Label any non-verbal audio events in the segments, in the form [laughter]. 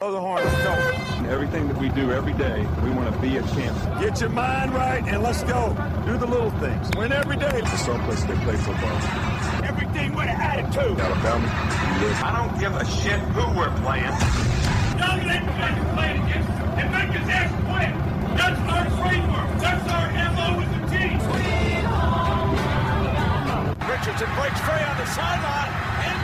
Blow the horn, let's go. Everything that we do every day, we want to be a champion. Get your mind right and let's go. Do the little things. Win every day. It's a someplace they play football. Everything with attitude. Alabama, I don't give a shit who we're playing. Young and playing against and make his ass quit. That's our trademark. That's our MO with the team. Richardson breaks free on the sideline.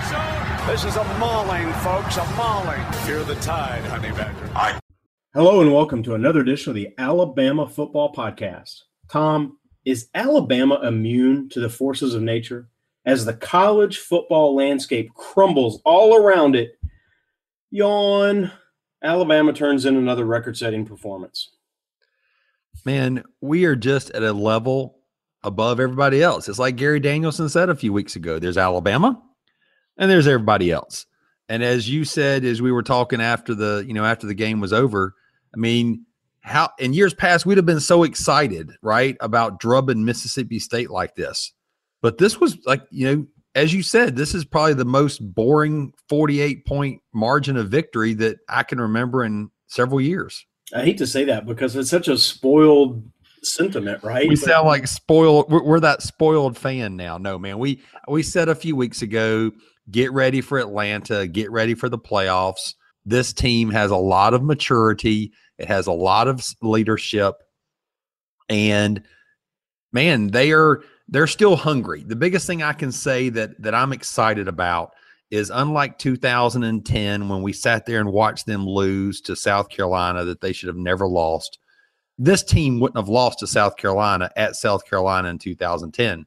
End zone. This is a mauling, folks, a mauling. Fear the tide, honey badger. Hello and welcome to another edition of the Alabama Football Podcast. Tom, is Alabama immune to the forces of nature? As the college football landscape crumbles all around it, yawn, Alabama turns in another record setting performance. Man, we are just at a level above everybody else. It's like Gary Danielson said a few weeks ago there's Alabama and there's everybody else. And as you said, as we were talking after the, you know, after the game was over, I mean, how in years past we'd have been so excited, right, about drubbing Mississippi State like this. But this was like, you know, as you said, this is probably the most boring 48 point margin of victory that I can remember in several years. I hate to say that because it's such a spoiled sentiment, right? We But- sound like spoiled. We're, we're that spoiled fan now. No, man. We we said a few weeks ago, get ready for Atlanta, get ready for the playoffs. This team has a lot of maturity. It has a lot of leadership, and man, they are they're still hungry. The biggest thing I can say that that I'm excited about is unlike 2010 when we sat there and watched them lose to South Carolina that they should have never lost this team wouldn't have lost to South Carolina at South Carolina in 2010.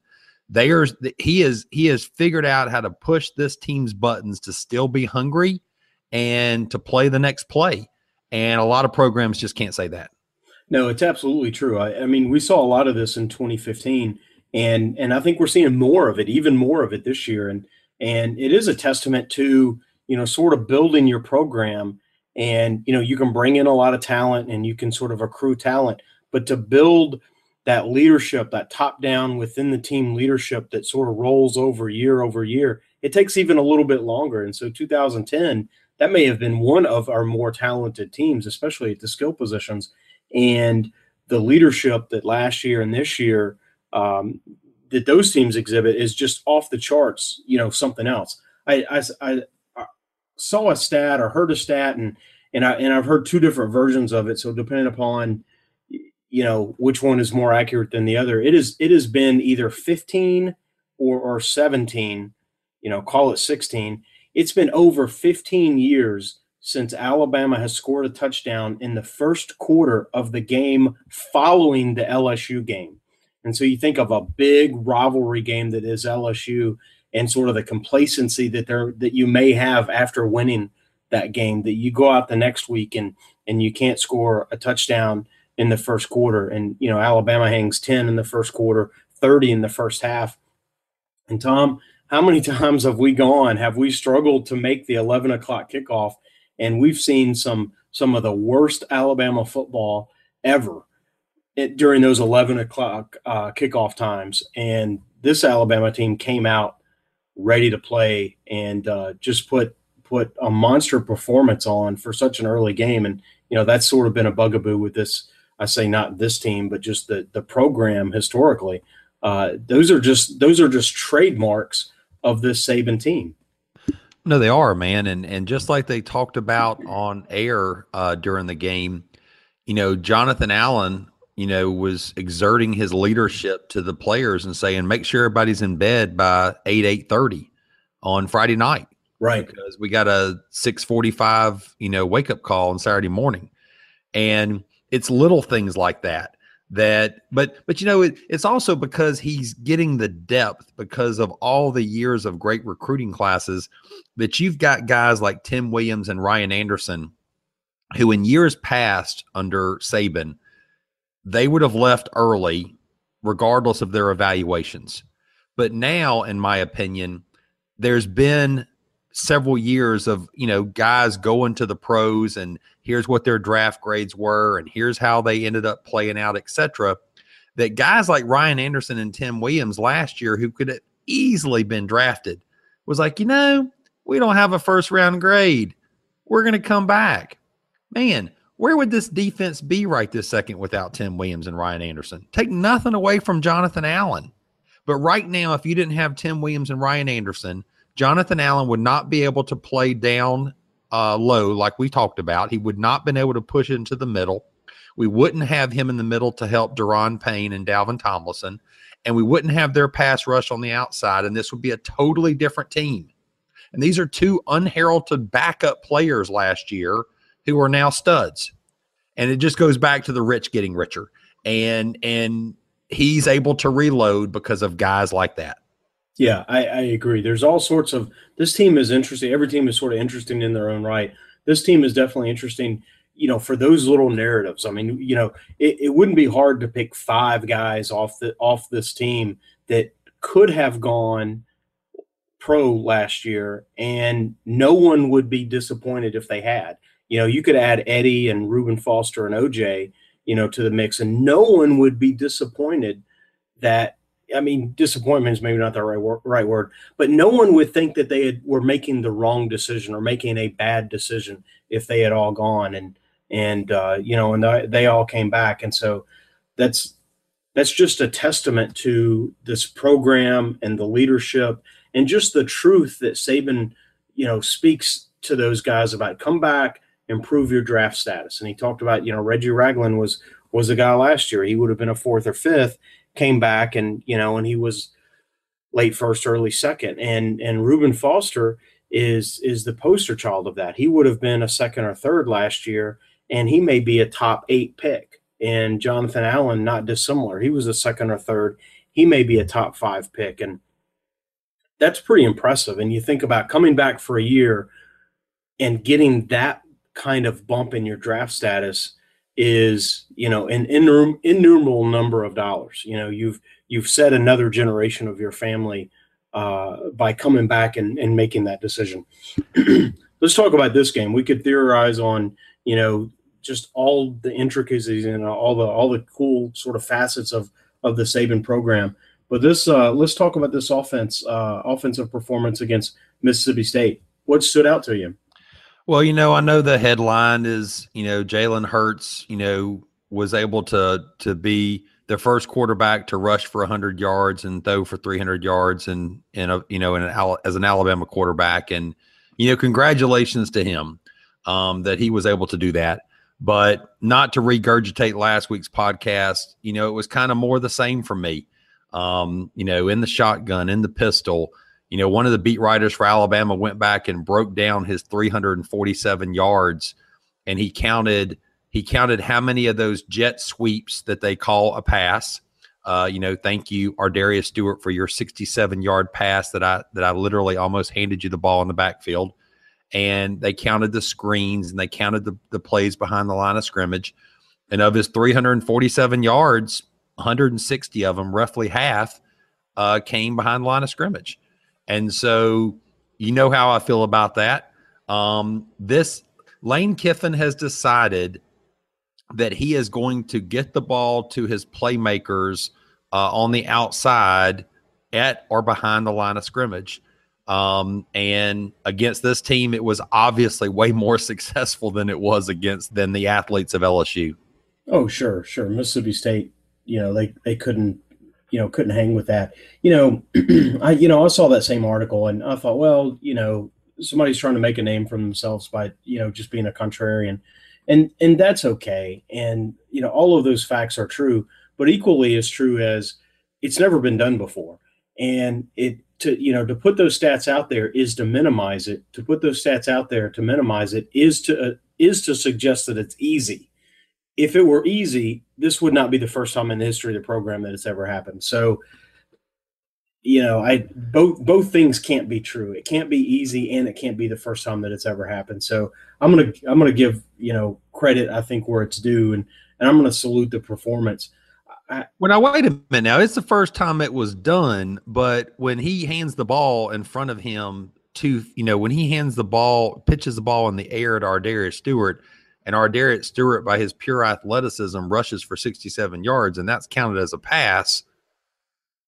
They are he is he has figured out how to push this team's buttons to still be hungry and to play the next play. And a lot of programs just can't say that. No, it's absolutely true. I, I mean, we saw a lot of this in 2015, and and I think we're seeing more of it, even more of it this year. And and it is a testament to you know sort of building your program, and you know you can bring in a lot of talent and you can sort of accrue talent, but to build that leadership, that top down within the team leadership that sort of rolls over year over year, it takes even a little bit longer. And so 2010, that may have been one of our more talented teams, especially at the skill positions and the leadership that last year and this year um, that those teams exhibit is just off the charts. You know, something else. I, I, I, saw a stat or heard a stat, and and I and I've heard two different versions of it. So depending upon you know which one is more accurate than the other, it is it has been either 15 or or 17. You know, call it 16. It's been over 15 years since Alabama has scored a touchdown in the first quarter of the game following the LSU game. And so you think of a big rivalry game that is LSU and sort of the complacency that there that you may have after winning that game that you go out the next week and and you can't score a touchdown in the first quarter and you know Alabama hangs 10 in the first quarter, 30 in the first half. And Tom, how many [laughs] times have we gone? Have we struggled to make the 11 o'clock kickoff and we've seen some some of the worst Alabama football ever it, during those 11 o'clock uh, kickoff times. And this Alabama team came out ready to play and uh, just put put a monster performance on for such an early game. And you know that's sort of been a bugaboo with this. I say not this team, but just the the program historically. Uh, those are just those are just trademarks of this Saban team. No, they are, man. And and just like they talked about on air uh, during the game, you know, Jonathan Allen, you know, was exerting his leadership to the players and saying, make sure everybody's in bed by eight, eight thirty on Friday night. Right. Because we got a six forty five, you know, wake up call on Saturday morning. And it's little things like that that but but you know it, it's also because he's getting the depth because of all the years of great recruiting classes that you've got guys like Tim Williams and Ryan Anderson who in years past under Saban they would have left early regardless of their evaluations. But now in my opinion there's been several years of you know guys going to the pros and here's what their draft grades were and here's how they ended up playing out etc that guys like ryan anderson and tim williams last year who could have easily been drafted was like you know we don't have a first round grade We're going to come back. Man, where would this defense be right this second without Tim Williams and Ryan Anderson? Take nothing away from Jonathan Allen. But right now, if you didn't have Tim Williams and Ryan Anderson, Jonathan Allen would not be able to play down uh, low like we talked about. He would not been able to push into the middle. We wouldn't have him in the middle to help Daron Payne and Dalvin Tomlinson, and we wouldn't have their pass rush on the outside. And this would be a totally different team. And these are two unheralded backup players last year who are now studs. And it just goes back to the rich getting richer. And and he's able to reload because of guys like that. Yeah, I, I, agree. There's all sorts of this team is interesting. Every team is sort of interesting in their own right. This team is definitely interesting, you know, for those little narratives. I mean, you know, it, it wouldn't be hard to pick five guys off the off this team that could have gone pro last year, and no one would be disappointed if they had. You know, you could add Eddie and Reuben Foster and OJ, you know, to the mix, and no one would be disappointed that. I mean, disappointment is maybe not the right word, right word, but no one would think that they had, were making the wrong decision or making a bad decision if they had all gone and and uh, you know, and they, they all came back, and so that's that's just a testament to this program and the leadership and just the truth that Saban, you know, speaks to those guys about come back, improve your draft status. And he talked about, you know, Reggie Ragland was was a guy last year. He would have been a fourth or fifth, came back and, you know, and he was late first, early second. And and Reuben Foster is is the poster child of that. He would have been a second or third last year, and he may be a top eight pick. And Jonathan Allen, not dissimilar. He was a second or third. He may be a top five pick. And that's pretty impressive. And you think about coming back for a year and getting that kind of bump in your draft status is, you know, an innumerable number of dollars. You know, you've you've set another generation of your family uh, by coming back and, and making that decision. [clears throat] Let's talk about this game. We could theorize on, you know, just all the intricacies and all the all the cool sort of facets of of the Saban program. But this, uh, let's talk about this offense, uh, offensive performance against Mississippi State. What stood out to you? Well, you know, I know the headline is, you know, Jalen Hurts, you know, was able to to be the first quarterback to rush for 100 yards and throw for 300 yards, and in a you know, in an as an Alabama quarterback, and you know, congratulations to him um, that he was able to do that. But not to regurgitate last week's podcast, you know, it was kind of more the same for me um, you know, in the shotgun, in the pistol. You know, one of the beat writers for Alabama went back and broke down his 347 yards, and he counted he counted how many of those jet sweeps that they call a pass. Uh, you know, thank you, Ardarius Stewart, for your 67 yard pass that I that I literally almost handed you the ball in the backfield. And they counted the screens and they counted the, the plays behind the line of scrimmage. And of his 347 yards, 160 of them, roughly half, uh, came behind the line of scrimmage. And so you know how I feel about that. Um, this Lane Kiffin has decided that he is going to get the ball to his playmakers uh, on the outside at or behind the line of scrimmage. Um, and against this team, it was obviously way more [laughs] successful than it was against than the athletes of LSU. Oh, sure, sure. Mississippi State you know they they couldn't you know couldn't hang with that. You know [clears throat] i you know i saw that same article and i thought well you know somebody's trying to make a name for themselves by you know just being a contrarian. And and that's okay. And you know all of those facts are true but equally as true as it's never been done before. And it to you know to put those stats out there is to minimize it. To put those stats out there to minimize it is to uh, is to suggest that it's easy. If it were easy, this would not be the first time in the history of the program that it's ever happened. So, you know, I both both things can't be true. It can't be easy, and it can't be the first time that it's ever happened. So, I'm gonna I'm gonna give you know credit I think where it's due, and and I'm gonna salute the performance. When I, well, now wait a minute. Now it's the first time it was done, but when he hands the ball in front of him to you know when he hands the ball, pitches the ball in the air to Ardarius Stewart and Ardarius Stewart, by his pure athleticism, rushes for 67 yards, and that's counted as a pass.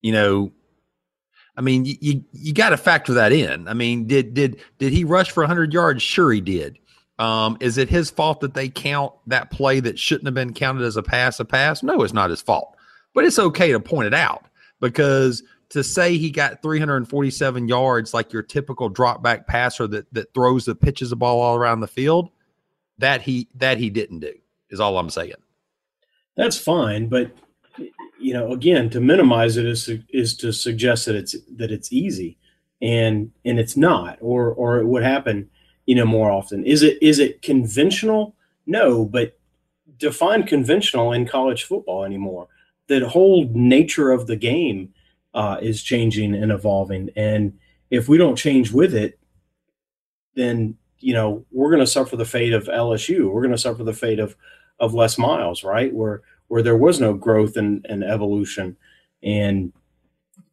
You know, I mean, you you, got to factor that in. I mean, did did did he rush for 100 yards? Sure, he did. Um, is it his fault that they count that play that shouldn't have been counted as a pass a pass? No, it's not his fault. But it's okay to point it out because to say he got 347 yards like your typical drop back passer that that throws the pitches the ball all around the field, that he that he didn't do is all I'm saying. That's fine, but you know, again, to minimize it is is to suggest that it's that it's easy, and and it's not, or or it would happen, you know, more often. Is it is it conventional? No, but define conventional in college football anymore. The whole nature of the game uh, is changing and evolving, and if we don't change with it, then you know we're going to suffer the fate of LSU. We're going to suffer the fate of of Les Miles, right? Where where there was no growth and, and evolution, and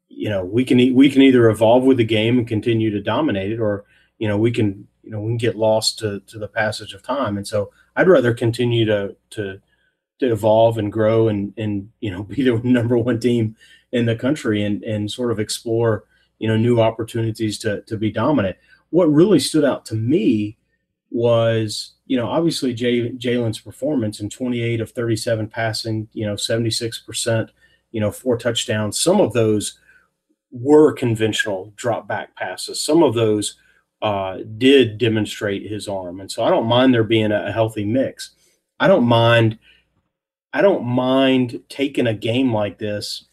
you know we can we can either evolve with the game and continue to dominate it, or you know we can you know we can get lost to to the passage of time. And so I'd rather continue to to to evolve and grow and and you know [laughs] be the number one team in the country and and sort of explore you know new opportunities to to be dominant. What really stood out to me was you know, obviously Jay, Jalen's performance in 28 of 37 passing, you know, 76%, you know, four touchdowns. Some of those were conventional drop back passes. Some of those uh, did demonstrate his arm. And so I don't mind there being a, a healthy mix. I don't mind. I don't mind taking a game like this.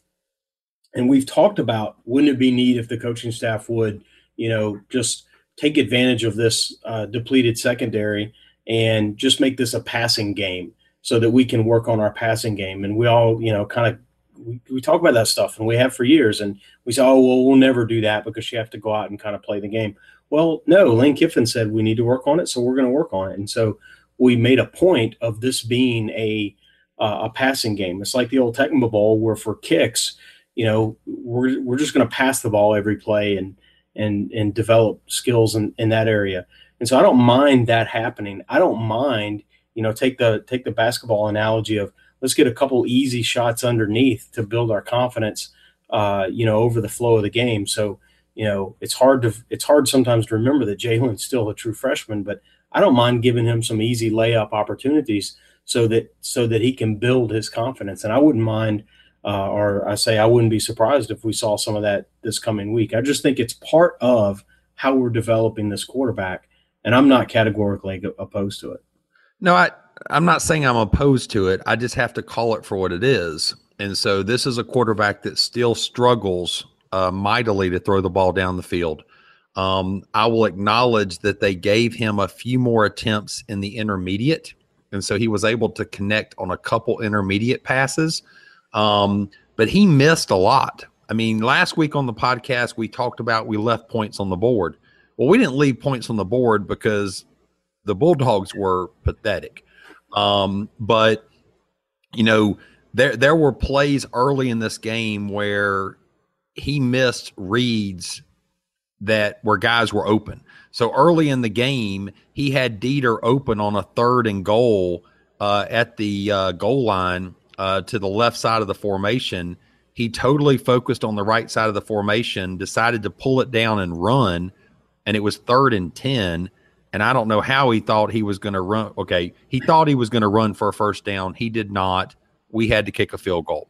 And we've talked about wouldn't it be neat if the coaching staff would, you know, just take advantage of this uh, depleted secondary and just make this a passing game so that we can work on our passing game. And we all, you know, kind of we, we talk about that stuff and we have for years. And we say, oh, well, we'll never do that because you have to go out and kind of play the game. Well, no, Lane Kiffin said we need to work on it, so we're going to work on it. And so we made a point of this being a uh, a passing game. It's like the old Tecmo Bowl where for kicks, you know, we're we're just going to pass the ball every play and and and develop skills in, in that area. And so I don't mind that happening. I don't mind, you know, take the take the basketball analogy of let's get a couple easy shots underneath to build our confidence, uh, you know, over the flow of the game. So, you know, it's hard to it's hard sometimes to remember that Jalen's still a true freshman, but I don't mind giving him some easy layup opportunities so that so that he can build his confidence. And I wouldn't mind, uh, or I say I wouldn't be surprised if we saw some of that this coming week. I just think it's part of how we're developing this quarterback and I'm not categorically opposed to it. No, I I'm not saying I'm opposed to it. I just have to call it for what it is. And so this is a quarterback that still struggles uh, mightily to throw the ball down the field. Um, I will acknowledge that they gave him a few more attempts in the intermediate, and so he was able to connect on a couple intermediate passes. Um, but he missed a lot. I mean, last week on the podcast we talked about we left points on the board. Well, we didn't leave points on the board because the Bulldogs were pathetic. Um, but you know, there there were plays early in this game where he missed reads that where guys were open. So early in the game, he had Dieter open on a third and goal uh, at the uh, goal line uh, to the left side of the formation. He totally focused on the right side of the formation, decided to pull it down and run and it was third and 10. And I don't know how he thought he was going to run. Okay. He thought he was going to run for a first down. He did not. We had to kick a field goal,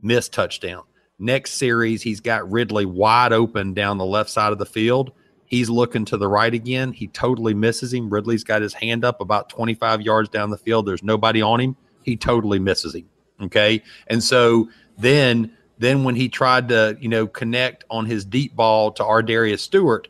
missed touchdown. Next series, he's got Ridley wide open down the left side of the field. He's looking to the right again. He totally misses him. Ridley's got his hand up about 25 yards down the field. There's nobody on him. He totally misses him. Okay. And so then, then when he tried to, you know, connect on his deep ball to ArDarius Stewart,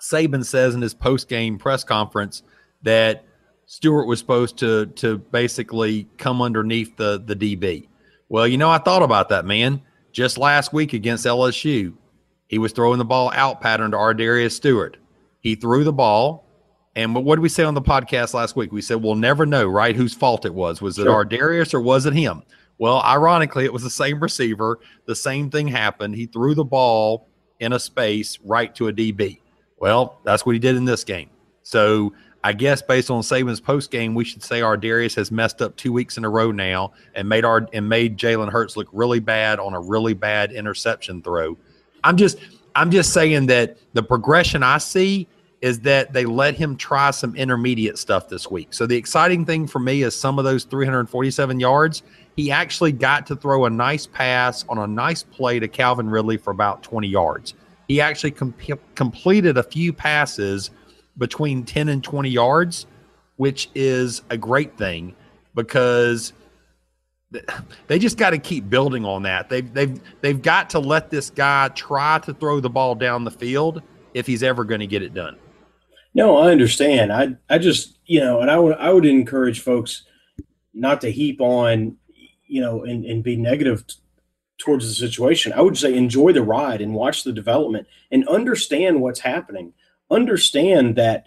Saban says in his post game press conference that Stewart was supposed to to basically come underneath the the DB. Well, you know, I thought about that, man. Just last week against LSU, he was throwing the ball out pattern to ArDarius Stewart. He threw the ball, and what did we say on the podcast last week? We said we'll never know, right, whose fault it was. Was it sure. ArDarius or was it him? Well, ironically, it was the same receiver. The same thing happened. He threw the ball in a space right to a DB. Well, that's what he did in this game. So I guess based on Saban's post game, we should say ArDarius has messed up two weeks in a row now and made our and made Jalen Hurts look really bad on a really bad interception throw. I'm just I'm just saying that the progression I see is that they let him try some intermediate stuff this week. So the exciting thing for me is some of those 347 yards, he actually got to throw a nice pass on a nice play to Calvin Ridley for about 20 yards. He actually com- completed a few passes between 10 and 20 yards, which is a great thing because they just got to keep building on that. They've they've they've got to let this guy try to throw the ball down the field if he's ever going to get it done. No, I understand. I I just you know, and I would I would encourage folks not to heap on, you know, and, and be negative t- towards the situation. I would say enjoy the ride and watch the development and understand what's happening. Understand that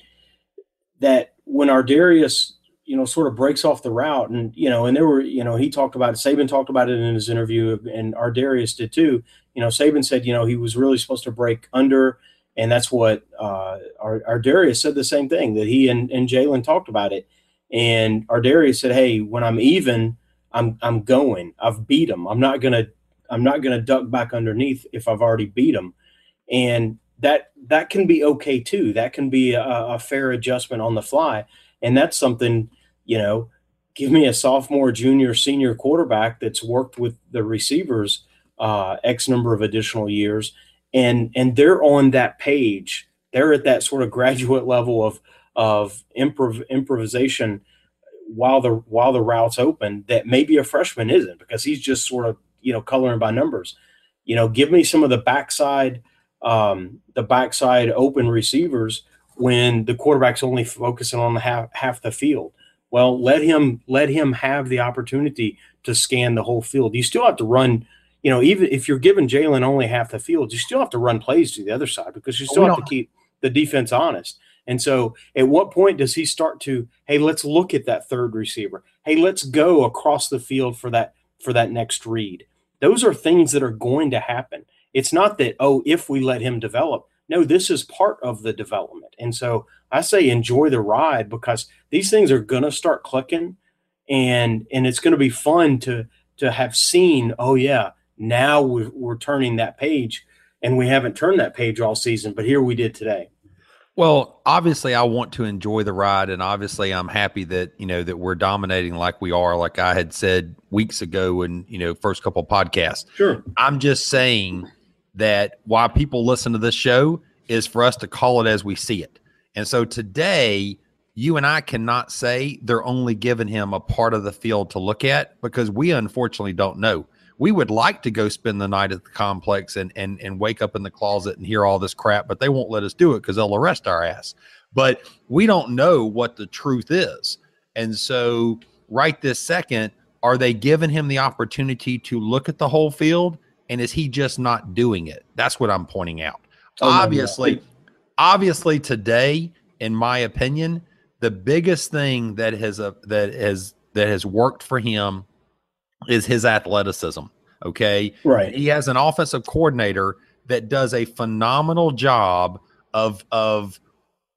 that when Ar'Darius, you know, sort of breaks off the route, and you know, and there were, you know, he talked about it. Saban talked about it in his interview, and Ar'Darius did too. You know, Saban said, you know, he was really supposed to break under and that's what uh, our, Ar'Darius said the same thing that he and, and Jalen talked about it. And Ar'Darius said, "Hey, when I'm even, I'm I'm going. I've beat him. I'm not gonna I'm not gonna duck back underneath if I've already beat him." And that that can be okay too. That can be a, a fair adjustment on the fly, and that's something you know. Give me a sophomore, junior, senior quarterback that's worked with the receivers uh, X number of additional years and and they're on that page. They're at that sort of graduate level of of improv improvisation while the while the route's open that maybe a freshman isn't because he's just sort of you know coloring by numbers. You know give me some of the backside um, the backside open receivers when the quarterback's only focusing on the half half the field. Well let him let him have the opportunity to scan the whole field. You still have to run you know, even if you're giving Jalen only half the field, you still have to run plays to the other side because you oh, still have to keep the defense honest. And so, at what point does he start to, hey, let's look at that third receiver. Hey, let's go across the field for that for that next read. Those are things that are going to happen. It's not that oh, if we let him develop. No, this is part of the development. And so, I say enjoy the ride because these things are going to start clicking, and and it's going to be fun to to have seen. Oh yeah, now we're, we're turning that page and we haven't turned that page all season but here we did today. Well obviously i want to enjoy the ride and obviously i'm happy that you know that we're dominating like we are like i had said weeks ago in you know first couple podcasts. Sure. I'm just saying that why people listen to this show is for us to call it as we see it. And so today you and i cannot say they're only giving him a part of the field to look at because we unfortunately don't know we would like to go spend the night at the complex and and and wake up in the closet and hear all this crap, but they won't let us do it because they'll arrest our ass. But we don't know what the truth is. And so right this second, are they giving him the opportunity to look at the whole field? And is he just not doing it? That's what I'm pointing out. Oh, obviously, no. obviously today, in my opinion, the biggest thing that has a, that has that has worked for him is his athleticism. Okay. Right. He has an offensive coordinator that does a phenomenal job of of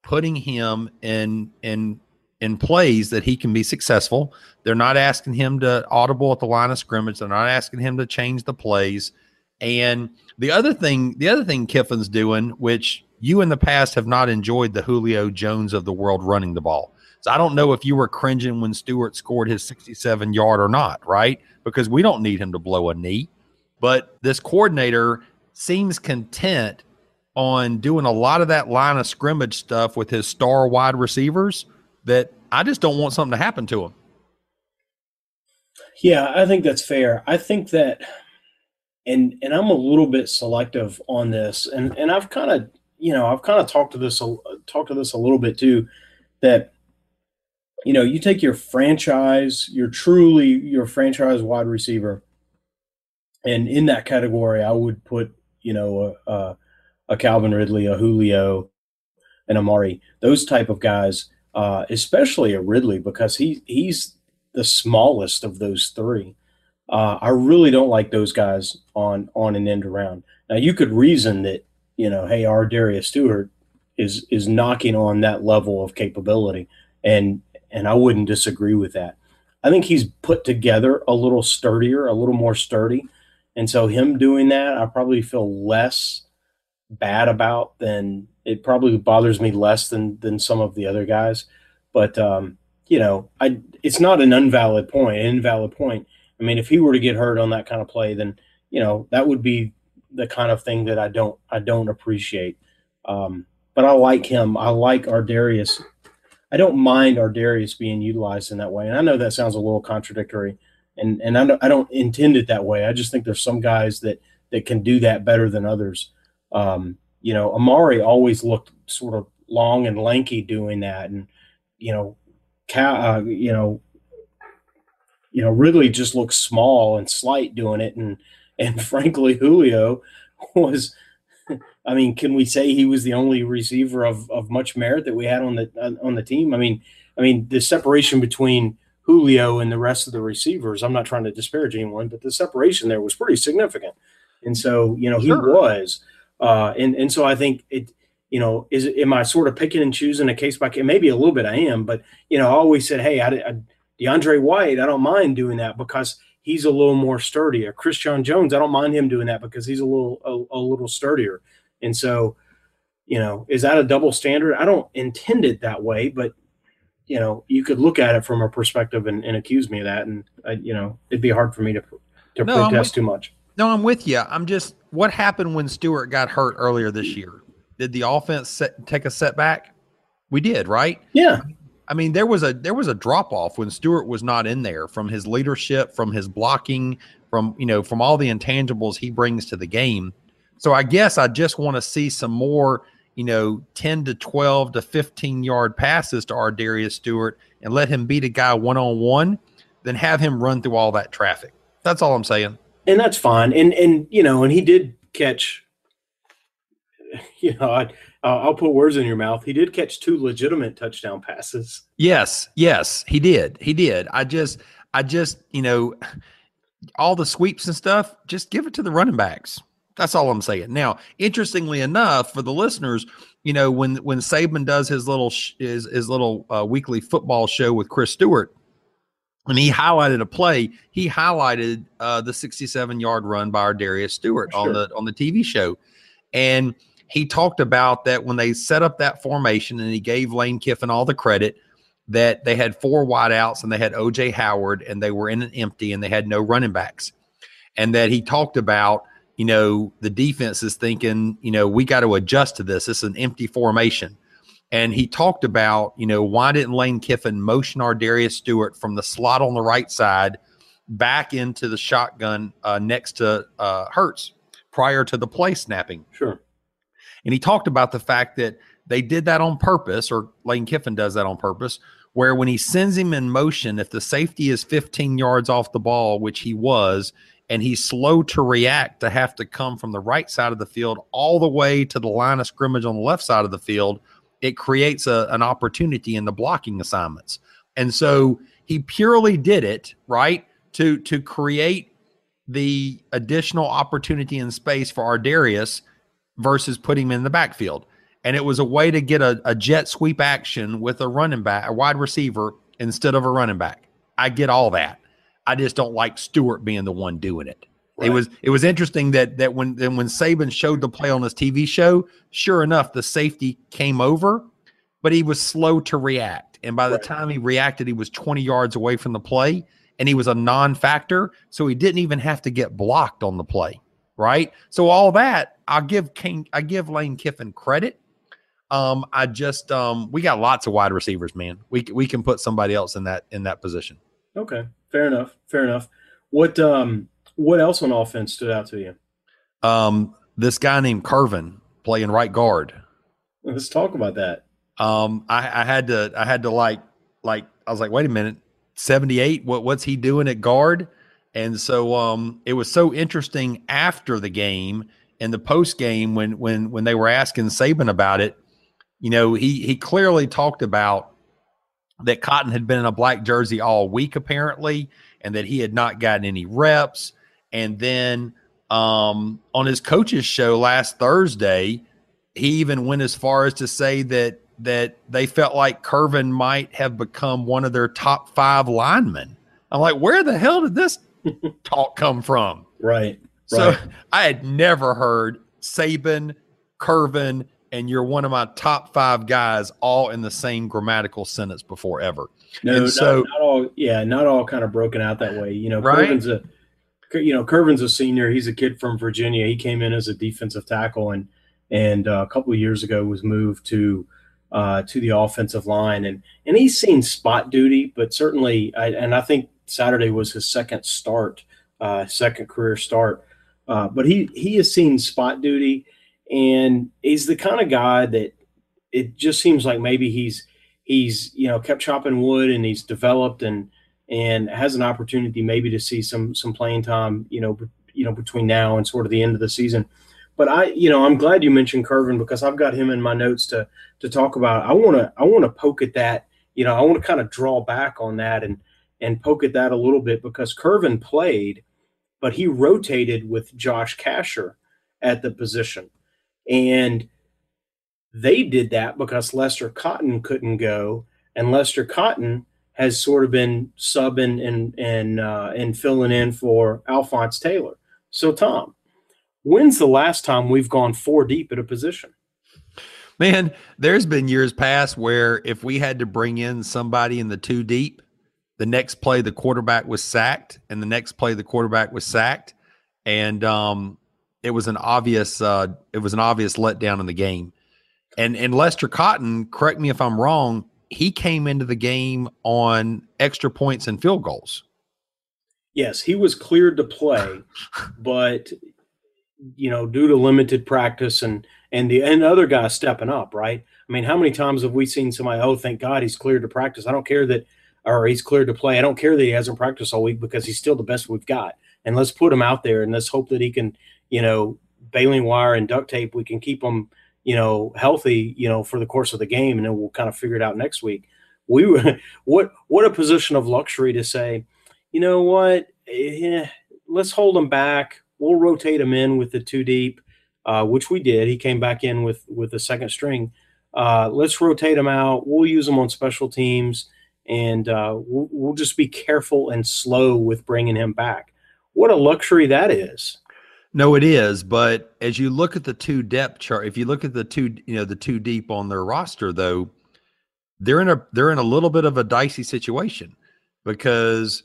putting him in in in plays that he can be successful. They're not asking him to audible at the line of scrimmage. They're not asking him to change the plays. And the other thing, the other thing Kiffin's doing, which you in the past have not enjoyed the Julio Jones of the world running the ball. So I don't know if you were cringing when Stewart scored his 67 yard or not, right? Because we don't need him to blow a knee. But this coordinator seems content on doing a lot of that line of scrimmage stuff with his star wide receivers that I just don't want something to happen to him. Yeah, I think that's fair. I think that and and I'm a little bit selective on this and and I've kind of, you know, I've kind of talked to this talked to this a little bit too that you know, you take your franchise, you're truly your franchise wide receiver, and in that category, I would put, you know, a, a, Calvin Ridley, a Julio, and Amari, those type of guys, uh, especially a Ridley because he he's the smallest of those three. Uh, I really don't like those guys on on an end around. Now you could reason that you know, hey, ArDarius Stewart is is knocking on that level of capability, and and I wouldn't disagree with that. I think he's put together a little sturdier, a little more sturdy. And so him doing that, I probably feel less bad about, than it probably bothers me less than than some of the other guys. But um, you know, I it's not an invalid point, an invalid point. I mean, if he were to get hurt on that kind of play, then you know that would be the kind of thing that I don't I don't appreciate. Um, but I like him. I like Ardarius. I don't mind our Ardarius being utilized in that way. And I know that sounds a little contradictory, and and I don't, I don't intend it that way. I just think there's some guys that that can do that better than others. Um, you know, Amari always looked sort of long and lanky doing that, and you know, uh, you know, you know, Ridley just looks small and slight doing it, and and [laughs] frankly, Julio was I mean, can we say he was the only receiver of, of much merit that we had on the on the team? I mean, I mean the separation between Julio and the rest of the receivers. I'm not trying to disparage anyone, but the separation there was pretty significant. And so, you know, he sure. was, uh, and and so I think it. You know, is am I sort of picking and choosing a case by case? Maybe a little bit I am, but you know, I always said, hey, I, I DeAndre White, I don't mind doing that because he's a little more sturdier. Christian Jones, I don't mind him doing that because he's a little a, a little sturdier. And so, you know, is that a double standard? I don't intend it that way, but you know, you could look at it from a perspective and, and accuse me of that, and I, you know, it'd be hard for me to to no, protest too much. No, I'm with you. I'm just what happened when Stewart got hurt earlier this year? Did the offense set, take a setback? We did, right? Yeah. I mean, there was a there was a drop off when Stewart was not in there from his leadership, from his blocking, from you know, from all the intangibles he brings to the game. So I guess I just want to see some more, you know, 10 to 12 to 15 yard passes to ArDarius Stewart and let him beat a guy one on one, then have him run through all that traffic. That's all I'm saying. And that's fine. And and you know, and he did catch [laughs] you know, I I'll put words in your mouth. He did catch two legitimate touchdown passes. Yes, yes, he did. He did. I just I just, you know, all the sweeps and stuff, just give it to the running backs. That's all I'm saying. Now, interestingly enough, for the listeners, you know, when when Saban does his little sh- his his little uh, weekly football show with Chris Stewart, and he highlighted a play, he highlighted uh, the 67 yard run by Darius Stewart sure. on the on the TV show, and he talked about that when they set up that formation, and he gave Lane Kiffin all the credit that they had four wideouts and they had OJ Howard and they were in an empty and they had no running backs, and that he talked about you know, the defense is thinking, you know, we got to adjust to this. This is an empty formation. And he talked about, you know, why didn't Lane Kiffin motion ArDarius Stewart from the slot on the right side back into the shotgun uh, next to uh, Hurts prior to the play snapping? Sure. And he talked about the fact that they did that on purpose, or Lane Kiffin does that on purpose, where when he sends him in motion, if the safety is 15 yards off the ball, which he was, and he's slow to react to have to come from the right side of the field all the way to the line of scrimmage on the left side of the field, it creates a, an opportunity in the blocking assignments. And so he purely did it, right, to to create the additional opportunity in space for Ardarius versus putting him in the backfield. And it was a way to get a, a jet sweep action with a running back, a wide receiver instead of a running back. I get all that. I just don't like Stewart being the one doing it. Right. It was it was interesting that that when then when Saban showed the play on his TV show, sure enough, the safety came over, but he was slow to react. And by the right. time he reacted, he was 20 yards away from the play, and he was a non-factor, so he didn't even have to get blocked on the play. Right. So all that, I'll give King, I give Lane Kiffin credit. Um, I just um, we got lots of wide receivers, man. We we can put somebody else in that in that position. Okay, fair enough. Fair enough. What um what else on offense stood out to you? Um, this guy named Kirven playing right guard. Let's talk about that. Um, I, I had to I had to like like I was like, wait a minute, seventy eight. What what's he doing at guard? And so um, it was so interesting after the game and the post game when when when they were asking Saban about it. You know, he he clearly talked about that Cotton had been in a black jersey all week, apparently, and that he had not gotten any reps. And then um, on his coach's show last Thursday, he even went as far as to say that that they felt like Kirven might have become one of their top five linemen. I'm like, where the hell did this [laughs] talk come from? Right. So I had never heard Saban, Kirven, and you're one of my top five guys, all in the same grammatical sentence before ever. No, And not, so- not all. Yeah, not all kind of broken out that way. You know, Right. A, you know, Kirven's a senior. He's a kid from Virginia. He came in as a defensive tackle and and uh, a couple of years ago was moved to uh, to the offensive line and and he's seen spot duty, but certainly, I, and I think Saturday was his second start, uh, second career start. Uh, but he he has seen spot duty, and he's the kind of guy that it just seems like maybe he's he's you know kept chopping wood and he's developed and and has an opportunity maybe to see some some playing time you know you know between now and sort of the end of the season. But i you know i'm glad you mentioned kirven because i've got him in my notes to to talk about. I want to i want to poke at that you know i want to kind of draw back on that and and poke at that a little bit because kirven played but he rotated with josh casher at the position and they did that because Lester Cotton couldn't go, and Lester Cotton has sort of been subbing and and uh, and filling in for Alphonse Taylor. So, Tom, when's the last time we've gone four deep at a position? Man, there's been years past where if we had to bring in somebody in the two deep, the next play the quarterback was sacked, and the next play the quarterback was sacked, and um, it was an obvious uh, it was an obvious letdown in the game. And and Lester Cotton, correct me if I'm wrong, he came into the game on extra points and field goals. Yes, he was cleared to play, [laughs] but you know, due to limited practice and and the and other guys stepping up, right? I mean, how many times have we seen somebody? Oh, thank God he's cleared to practice. I don't care that, or he's cleared to play. I don't care that he hasn't practiced all week because he's still the best we've got. And let's put him out there and let's hope that he can, you know, baling wire and duct tape. We can keep them, you know, healthy, you know, for the course of the game, and then we'll kind of figure it out next week. We were [laughs] what what a position of luxury to say, you know what, eh, let's hold him back. We'll rotate him in with the two deep, uh, which we did. He came back in with with the second string. Uh, let's rotate him out. We'll use him on special teams, and uh, we'll, we'll just be careful and slow with bringing him back. What a luxury that is. No, it is. But as you look at the two depth chart, if you look at the two, you know, the two deep on their roster, though, they're in a they're in a little bit of a dicey situation because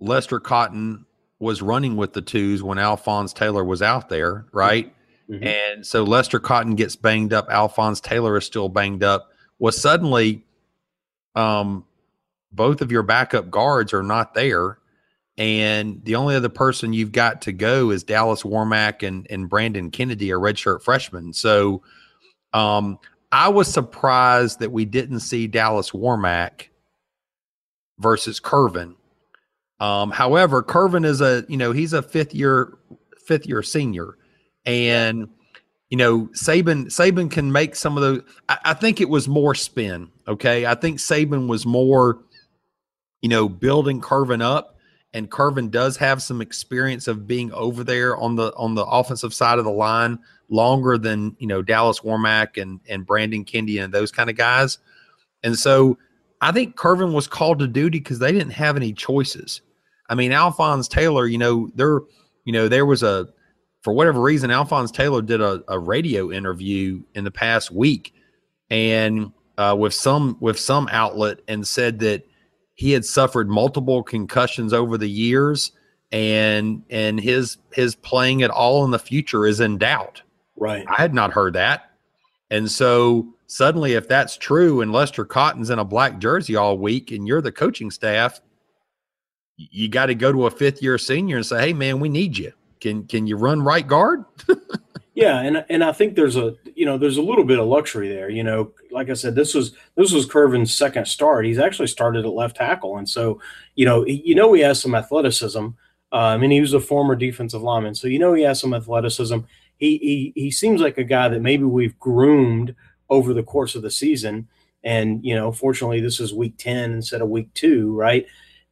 Lester Cotton was running with the twos when Alphonse Taylor was out there, right? Mhm. And so Lester Cotton gets banged up. Alphonse Taylor is still banged up. Well, suddenly, um, both of your backup guards are not there and the only other person you've got to go is Dallas Warmack and and Brandon Kennedy, a redshirt freshman. So, um, I was surprised that we didn't see Dallas Warmack versus Kirven. Um, however, Kirven is a you know he's a fifth year fifth year senior, and you know Saban Saban can make some of those. I, I think it was more spin. Okay, I think Saban was more, you know, building Kirven up and Kirven does have some experience of being over there on the on the offensive side of the line longer than you know Dallas Warmack and and Brandon Kennedy and those kind of guys. And so I think Kirven was called to duty because they didn't have any choices. I mean, Alphonse Taylor, you know, there, you know, there was a for whatever reason, Alphonse Taylor did a, a radio interview in the past week and uh, with some with some outlet and said that he had suffered multiple concussions over the years and and his his playing at all in the future is in doubt. Right. i had not heard that. And so suddenly if that's true and lester cotton's in a black jersey all week and you're the coaching staff you got to go to a fifth year senior and say hey man we need you. Can can you run right guard [laughs] Yeah, and and I think there's a you know there's a little bit of luxury there. You know, like I said, this was this was Kirven's second start. He's actually started at left tackle, and so you know he- you know he has some athleticism. I mean, he was a former defensive lineman, so you know he has some athleticism. He he he seems like a guy that maybe we've groomed over the course of the season, and you know, fortunately, this is week ten instead of week two, right?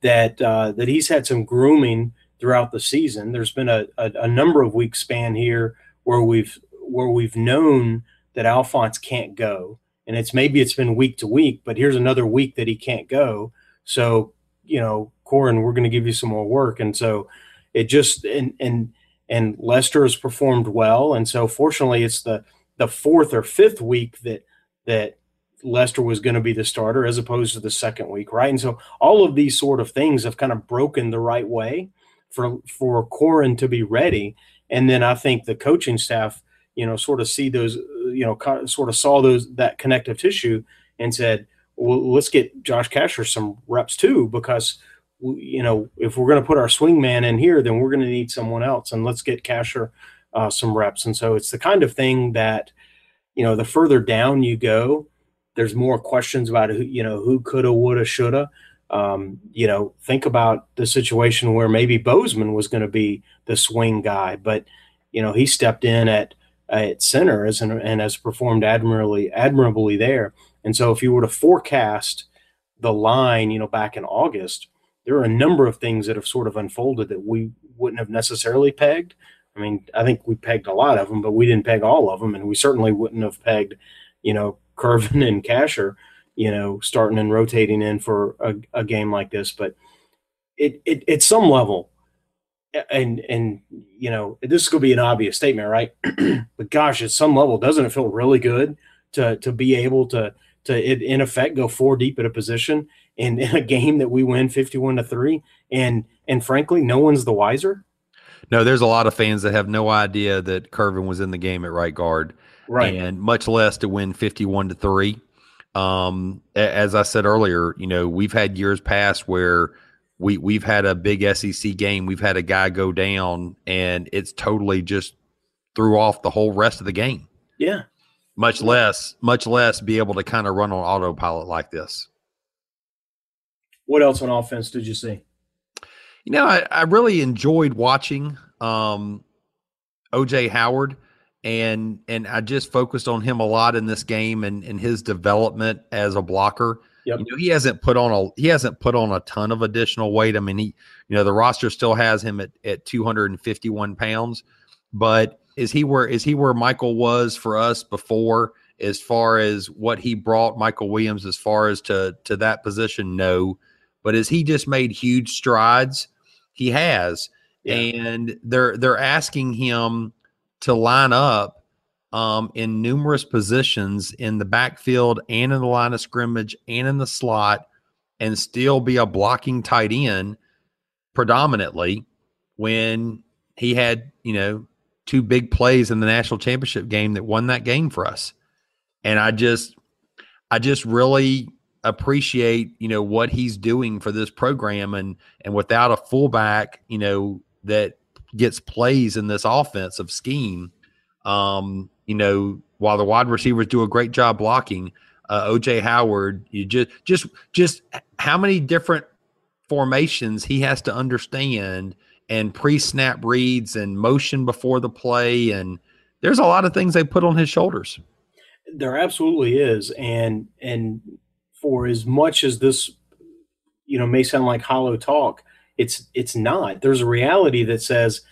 That uh, that he's had some grooming throughout the season. There's been a, a, a number of week span here where we've where we've known that Alphonse can't go, and it's maybe it's been week to week, but here's another week that he can't go. So you know, Korren, we're going to give you some more work, and so it just and and and Lester has performed well, and so fortunately, it's the the fourth or fifth week that that Lester was going to be the starter as opposed to the second week, right? And so all of these sort of things have kind of broken the right way for for Korren to be ready. And then I think the coaching staff, you know, sort of see those, you know, sort of saw those that connective tissue and said, well, let's get Josh Casher some reps too, because you know if we're going to put our swing man in here, then we're going to need someone else, and let's get Casher uh, some reps. And so it's the kind of thing that you know the further down you go, there's more questions about who you know who coulda, woulda, shoulda. Um, you know, think about the situation where maybe Bozeman was going to be the swing guy, but you know he stepped in at at center as an, and has performed admirably admirably there. And so if you were to forecast the line, you know, back in August, there are a number of things that have sort of unfolded that we wouldn't have necessarily pegged. I mean, I think we pegged a lot of them, but we didn't peg all of them, and we certainly wouldn't have pegged, you know, Kirven [laughs] and Casher, you know, starting and rotating in for a, a game like this. But it, it at some level, and and you know, this is going to be an obvious statement, right? [clears throat] but gosh, at some level, doesn't it feel really good to to be able to to in effect go four deep at a position in, in a game that we win 51 to 3 and and frankly no one's the wiser no there's a lot of fans that have no idea that Kirven was in the game at right guard right and much less to win 51 to 3 um, as i said earlier you know we've had years past where we we've had a big sec game. We've had a guy go down and it's totally just threw off the whole rest of the game. Yeah. Much less much less be able to kind of run on autopilot like this. What else on offense did you see? You know i, I really enjoyed watching um, oj howard and and i just focused on him a lot in this game and, and his development as a blocker Yep. You know, he hasn't put on a he hasn't put on a ton of additional weight. I mean, he you know the roster still has him at at 251 pounds, but is he where is he where Michael was for us before as far as what he brought Michael Williams as far as to to that position? No, but as he just made huge strides, he has, Yeah. and they're they're asking him to line up um, in numerous positions in the backfield and in the line of scrimmage and in the slot, and still be a blocking tight end predominantly when he had you know two big plays in the national championship game that won that game for us. And I just I just really appreciate, you know, what he's doing for this program and and without a fullback, you know, that gets plays in this offensive scheme, um, you know, while the wide receivers do a great job blocking, uh, OJ Howard, you just just just how many different formations he has to understand and pre-snap reads and motion before the play and there's a lot of things they put on his shoulders. There absolutely is, and and for as much as this, you know, may sound like hollow talk, it's it's not. There's a reality that says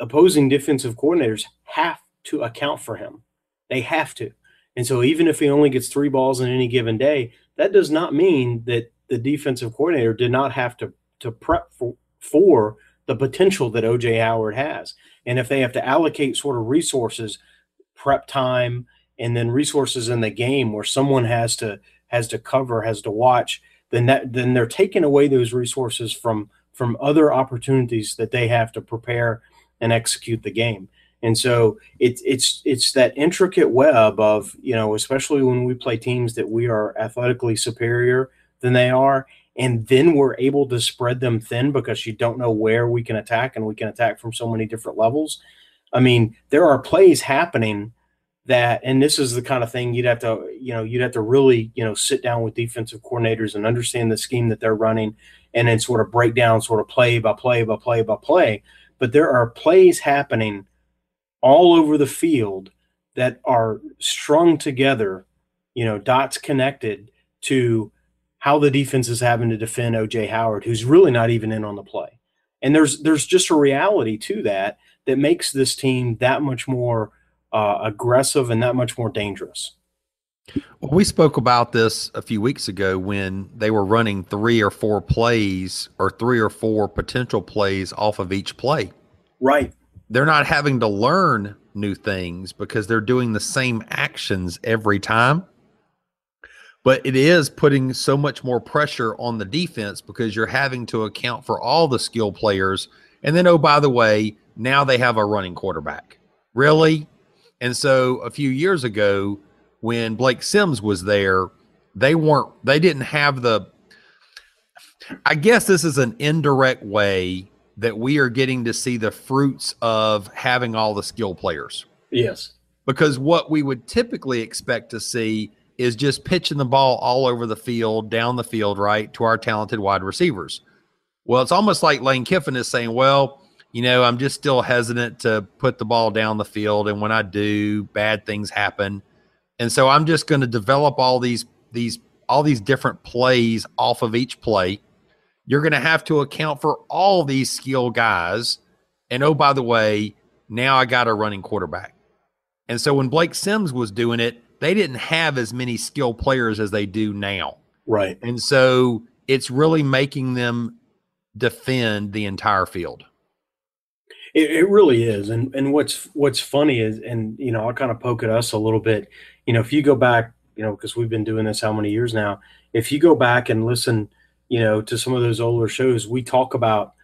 opposing defensive coordinators have to account for him. They have to, and so even if he only gets three balls in any given day, that does not mean that the defensive coordinator did not have to to prep for for the potential that OJ Howard has. And if they have to allocate sort of resources, prep time, and then resources in the game where someone has to has to cover, has to watch, then that then they're taking away those resources from from other opportunities that they have to prepare and execute the game. And so it's it's it's that intricate web of, you know, especially when we play teams that we are athletically superior than they are, and then we're able to spread them thin because you don't know where we can attack and we can attack from so many different levels. I mean, there are plays happening that and this is the kind of thing you'd have to, you know, you'd have to really, you know, sit down with defensive coordinators and understand the scheme that they're running and then sort of break down sort of play by play by play by play. But there are plays happening all over the field that are strung together, you know, dots connected to how the defense is having to defend OJ Howard, who's really not even in on the play. And there's there's just a reality to that that makes this team that much more uh, aggressive and that much more dangerous. Well, we spoke about this a few weeks ago when they were running three or four plays or three or four potential plays off of each play. Right. they're not having to learn new things because they're doing the same actions every time. But it is putting so much more pressure on the defense because you're having to account for all the skill players. And then, oh, by the way, now they have a running quarterback. Really? And so a few years ago, when Blake Sims was there, they weren't, they didn't have the, I guess this is an indirect way that we are getting to see the fruits of having all the skill players. Yes. Because what we would typically expect to see is just pitching the ball all over the field, down the field, right, to our talented wide receivers. Well, it's almost like Lane Kiffin is saying, well, you know, I'm just still hesitant to put the ball down the field. And when I do, bad things happen. And so I'm just going to develop all these, these, all these different plays off of each play you're going to have to account for all these skill guys. And oh, by the way, now I got a running quarterback. And so when Blake Sims was doing it, they didn't have as many skill players as they do now. Right. And so it's really making them defend the entire field. It, it really is. And and what's what's funny is and you know, I'll kind of poke at us a little bit. You know, if you go back, you know, because we've been doing this how many years now, if you go back and listen you know, to some of those older shows, we talk about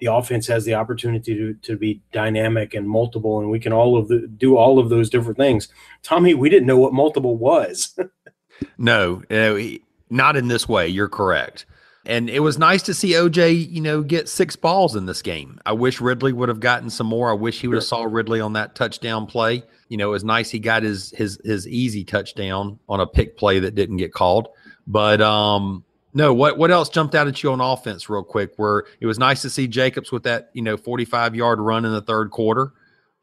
the offense has the opportunity to, to be dynamic and multiple, and we can all of the do all of those different things. Tommy, we didn't know what multiple was. [laughs] no, uh, not in this way. You're correct. And it was nice to see OJ, you know, get six balls in this game. I wish Ridley would have gotten some more. I wish he would have saw Ridley on that touchdown play. You know, it was nice he got his his his easy touchdown on a pick play that didn't get called. But um, no, what what else jumped out at you on offense, real quick? Where it was nice to see Jacobs with that you know forty five yard run in the third quarter.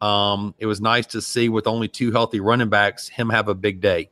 Um, it was nice to see with only two healthy running backs him have a big day.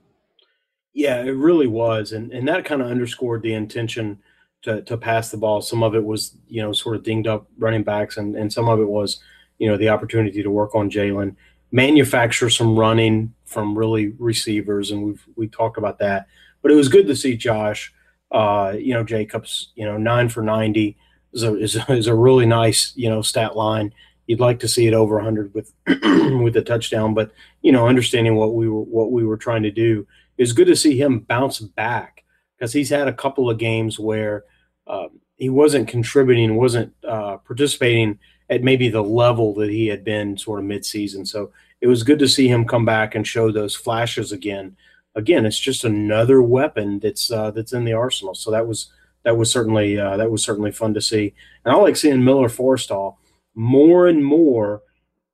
Yeah, it really was, and and that kind of underscored the intention to to pass the ball. Some of it was you know sort of dinged up running backs, and and some of it was you know the opportunity to work on Jalen, manufacture some running from really receivers, and we've we talked about that. But it was good to see Josh uh, you know, Jacobs, you know, nine for 90 is a, is a, is a really nice, you know, stat line. You'd like to see it over 100 with [clears throat] with a touchdown, but you know, understanding what we were what we were trying to do is good to see him bounce back because he's had a couple of games where uh, he wasn't contributing, wasn't uh, participating at maybe the level that he had been sort of midseason. So it was good to see him come back and show those flashes again again, it's just another weapon that's uh, that's in the arsenal. So that was that was certainly uh, that was certainly fun to see. And I like seeing Miller Forristall more and more.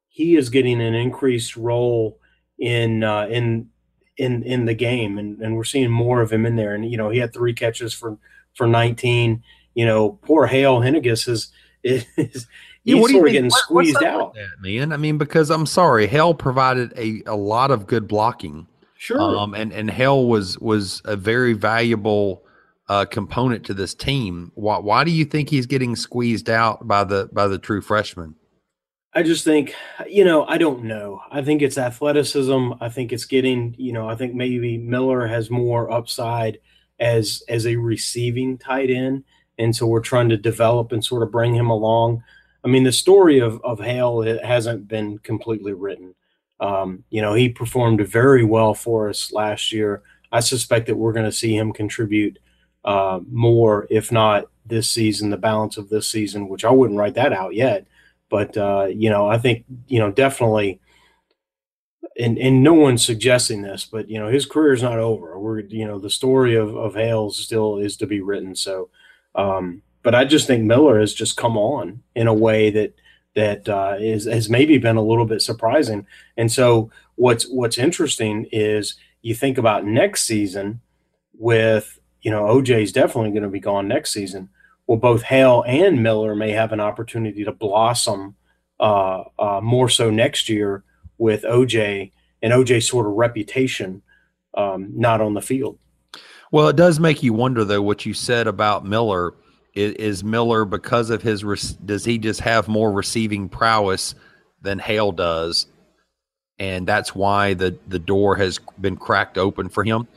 He is getting an increased role in uh, in in in the game, and, and we're seeing more of him in there. And you know, he had three catches for for 19. You know, poor Hale Hentges is [laughs] is. Yeah, sort of getting what, squeezed out, that, man. I mean, because I'm sorry, Hale provided a, a lot of good blocking Sure. Um, and and Hale was was a very valuable uh, component to this team. Why why do you think he's getting squeezed out by the by the true freshman? I just think, you know, I don't know. I think it's athleticism. I think it's getting, you know, I think maybe Miller has more upside as as a receiving tight end, and so we're trying to develop and sort of bring him along. I mean, the story of of Hale it hasn't been completely written. Um, you know, he performed very well for us last year. I suspect that we're going to see him contribute uh, more, if not this season, the balance of this season, which I wouldn't write that out yet. But, uh, you know, I think, you know, definitely, and, and no one's suggesting this, but, you know, his career is not over. We're, you know, the story of, of Hales still is to be written. So, um, but I just think Miller has just come on in a way that, that uh, is, has maybe been a little bit surprising. And so what's what's interesting is you think about next season with you know OJ is definitely going to be gone next season. Well, both Hale and Miller may have an opportunity to blossom uh, uh, more so next year with OJ and OJ's sort of reputation um, not on the field. Well, it does make you wonder though what you said about Miller. Is, is Miller because of his does he just have more receiving prowess than Hale does, and that's why the the door has been cracked open for him,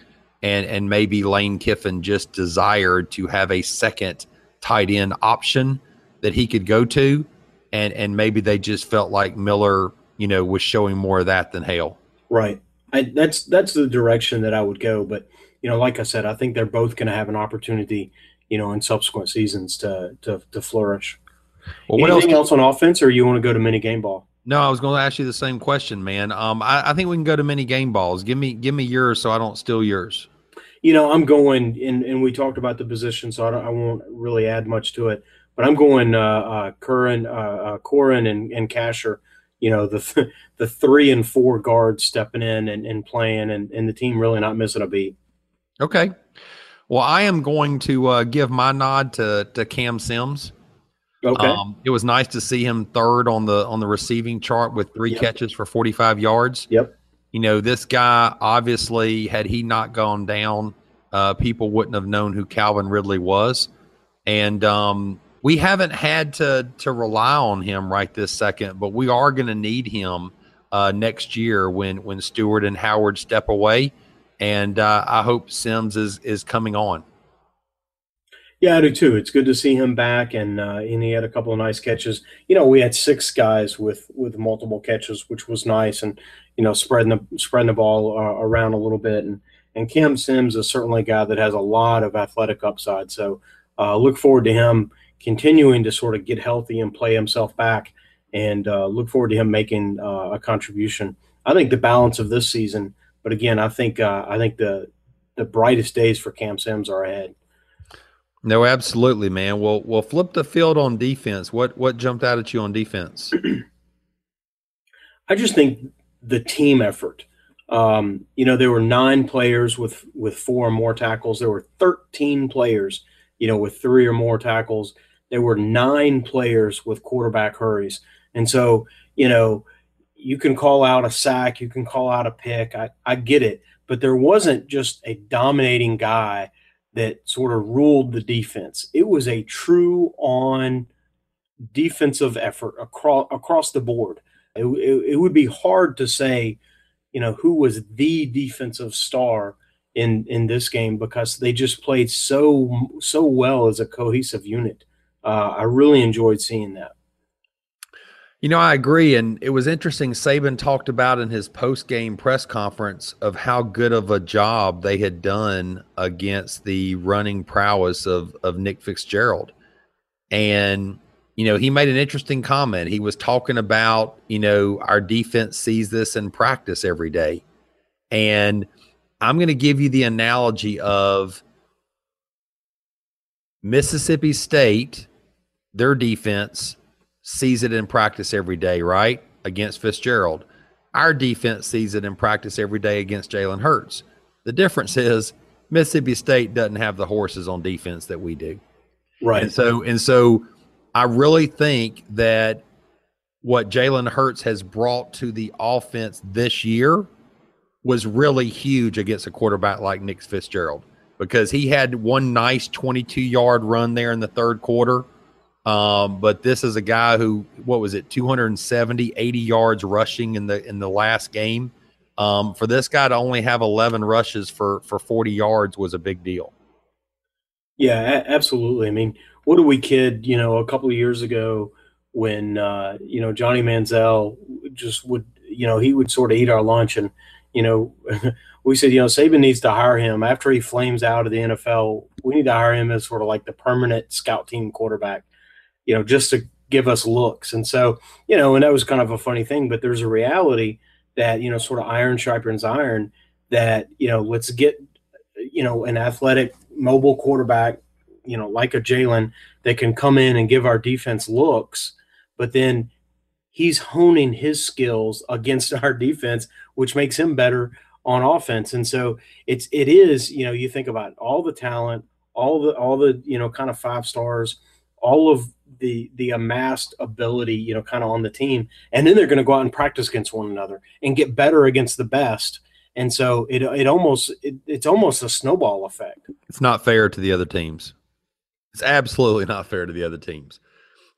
and and maybe Lane Kiffin just desired to have a second tight end option that he could go to, and and maybe they just felt like Miller, you know, was showing more of that than Hale. Right. I, that's that's the direction that I would go. But you know, like I said, I think they're both going to have an opportunity, you know, in subsequent seasons to to, to flourish. Well, what Anything else? else on offense, or you want to go to mini game ball? No, I was going to ask you the same question, man. Um, I, I think we can go to mini game balls. Give me give me yours so I don't steal yours. You know, I'm going, and, and we talked about the position, so I, don't, I won't really add much to it. But I'm going uh, uh, Curran, uh, uh, Korren, and, and Casher. You know, the th- [laughs] the three and four guards stepping in and, and playing, and, and the team really not missing a beat. Okay. Well, I am going to uh, give my nod to to Cam Sims. Okay. Um, it was nice to see him third on the on the receiving chart with three Yep. catches for 45 yards. yep. You know, this guy obviously had he not gone down, uh, people wouldn't have known who Calvin Ridley was, and um, we haven't had to to rely on him right this second, but we are going to need him uh, next year when when Stewart and Howard step away, and uh, I hope Sims is is coming on. Yeah, I do too. It's good to see him back, and uh, and he had a couple of nice catches. You know, we had six guys with with multiple catches, which was nice, and you know, spreading the spreading the ball uh, around a little bit. And and Cam Sims is certainly a guy that has a lot of athletic upside. So uh, look forward to him continuing to sort of get healthy and play himself back, and uh, look forward to him making uh, a contribution. I think the balance of this season, but again, I think uh, I think the the brightest days for Cam Sims are ahead. No, absolutely, man. Well, we'll flip the field on defense. What what jumped out at you on defense? [clears throat] I just think the team effort. Um, you know, there were nine players with with four or more tackles. There were 13 players, you know, with three or more tackles. There were nine players with quarterback hurries. And so, you know, you can call out a sack, you can call out a pick. I, I get it. But there wasn't just a dominating guy that sort of ruled the defense. It was a true on defensive effort across across the board. It, it, it would be hard to say, you know, who was the defensive star in in this game because they just played so so well as a cohesive unit. Uh, I really enjoyed seeing that. You know, I agree. And it was interesting. Saban talked about in his post game press conference of how good of a job they had done against the running prowess of, of Nick Fitzgerald. And, you know, he made an interesting comment. He was talking about, you know, our defense sees this in practice every day. And I'm going to give you the analogy of Mississippi State, their defense sees it in practice every day, right? Against Fitzgerald. Our defense sees it in practice every day against Jalen Hurts. The difference is Mississippi State doesn't have the horses on defense that we do. Right. And so and so I really think that what Jalen Hurts has brought to the offense this year was really huge against a quarterback like Nick Fitzgerald because he had one nice 22 yard run there in the third quarter. Um, but this is a guy who, what was it, 270, 80 yards rushing in the in the last game. Um, for this guy to only have 11 rushes for for 40 yards was a big deal. Yeah, absolutely. I mean, what do we kid, you know, a couple of years ago when, uh, you know, Johnny Manziel just would, you know, he would sort of eat our lunch and, you know, we said, you know, Saban needs to hire him after he flames out of the NFL. We need to hire him as sort of like the permanent scout team quarterback, you know, just to give us looks. And so, you know, and that was kind of a funny thing, but there's a reality that, you know, sort of iron sharpens iron that, you know, let's get, you know, an athletic mobile quarterback, you know, like a Jalen that can come in and give our defense looks, but then he's honing his skills against [laughs] our defense, which makes him better on offense. And so it's it is, you know, you think about all the talent, all the all the, you know, kind of five stars, all of the the amassed ability, you know, kind of on the team. And then they're going to go out and practice against one another and get better against the best. And so it it almost it, it's almost a snowball effect. It's not fair to the other teams. It's absolutely not fair to the other teams.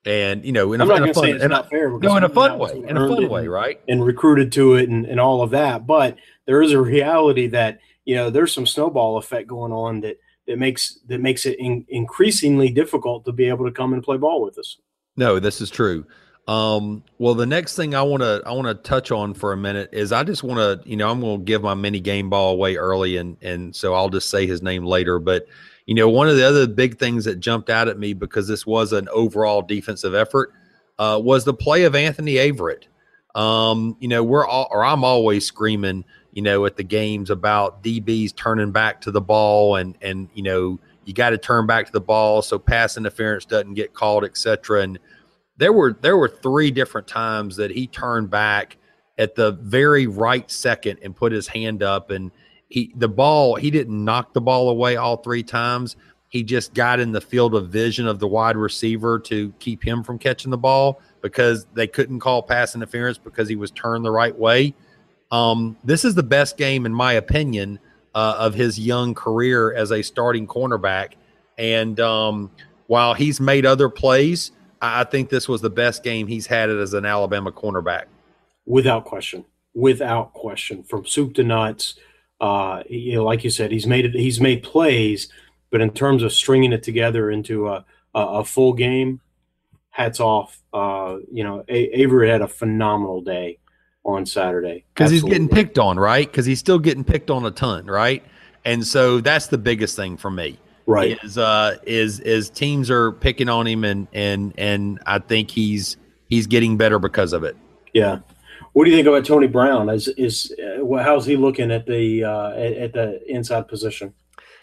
And you know, in I'm a, not going to say it's not fair. no, in a fun way, in a fun way, right? and recruited to it and, and all of that. But there is a reality that you know there's some snowball effect going on that that makes that makes it in, increasingly difficult to be able to come and play ball with us. No, this is true. Um, well, the next thing I want to I want to touch on for a minute is I just want to you know I'm going to give my mini game ball away early and and so I'll just say his name later. But you know one of the other big things that jumped out at me because this was an overall defensive effort uh, was the play of Anthony Averett. Um, you know we're all or I'm always screaming you know at the games about DBs turning back to the ball and and you know you got to turn back to the ball so pass interference doesn't get called, etc. And there were there were three different times that he turned back at the very right second and put his hand up and he the ball he didn't knock the ball away all three times he just got in the field of vision of the wide receiver to keep him from catching the ball because they couldn't call pass interference because he was turned the right way um, this is the best game in my opinion uh, of his young career as a starting cornerback and um, while he's made other plays I think this was the best game he's had as an Alabama cornerback. Without question. Without question. From soup to nuts. Uh, you know, like you said, he's made it. He's made plays, but in terms of stringing it together into a, a, a full game, hats off. Uh, you know, a- Avery had a phenomenal day on Saturday because he's getting picked on, right? Because he's still getting picked on a ton, right? And so that's the biggest thing for me right is uh is is teams are picking on him and and and i think he's he's getting better because of it yeah what do you think about tony brown is is uh, how's he looking at the uh at, at, the inside position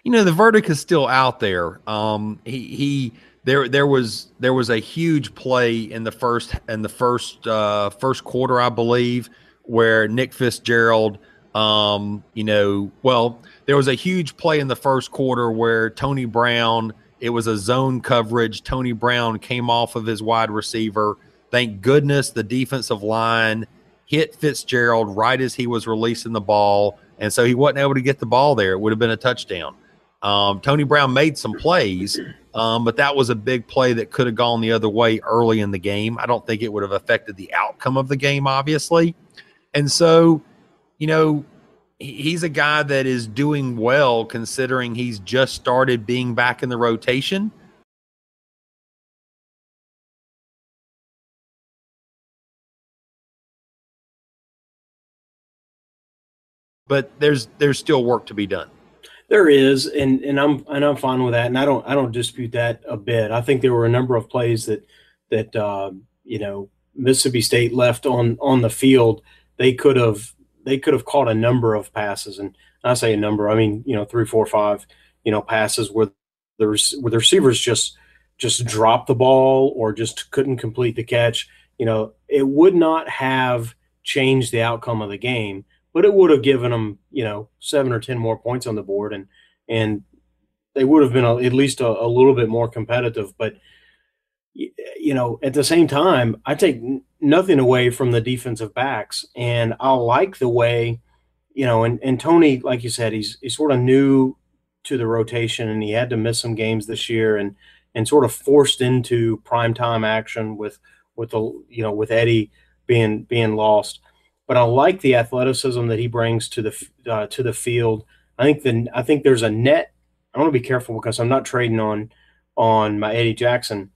you know the verdict is still out there um he he there there was there was a huge play in the first in the first uh first quarter i believe where nick fitzgerald um you know well there was a huge play in the first quarter where Tony Brown, it was a zone coverage. Tony Brown came off of his wide receiver. Thank goodness the defensive line hit Fitzgerald right as he was releasing the ball. And so he wasn't able to get the ball there. It would have been a touchdown. Um, Tony Brown made some plays, um, but that was a big play that could have gone the other way early in the game. I don't think it would have affected the outcome of the game, obviously. And so, you know, he's a guy that is doing well considering he's just started being back in the rotation. But there's there's still work to be done. There is, and and I'm and I'm fine with that, and I don't I don't dispute that a bit. I think there were a number of plays that that uh, you know Mississippi State left on on the field. They could have they could have caught a number of passes, and I say a number, I mean you know three, four, five, you know passes where the where the receivers just just dropped the ball or just couldn't complete the catch. You know, it would not have changed the outcome of the game, but it would have given them you know seven or ten more points on the board, and and they would have been a, at least a, a little bit more competitive, but you know, at the same time, I take nothing away from the defensive backs, and I like the way, you know, and, and Tony, like you said, he's he's sort of new to the rotation, and he had to miss some games this year, and and sort of forced into prime time action with with the you know with Eddie being being lost. But I like the athleticism that he brings to the uh, to the field. I think the I think there's a net. I want to be careful because I'm not trading on on my Eddie Jackson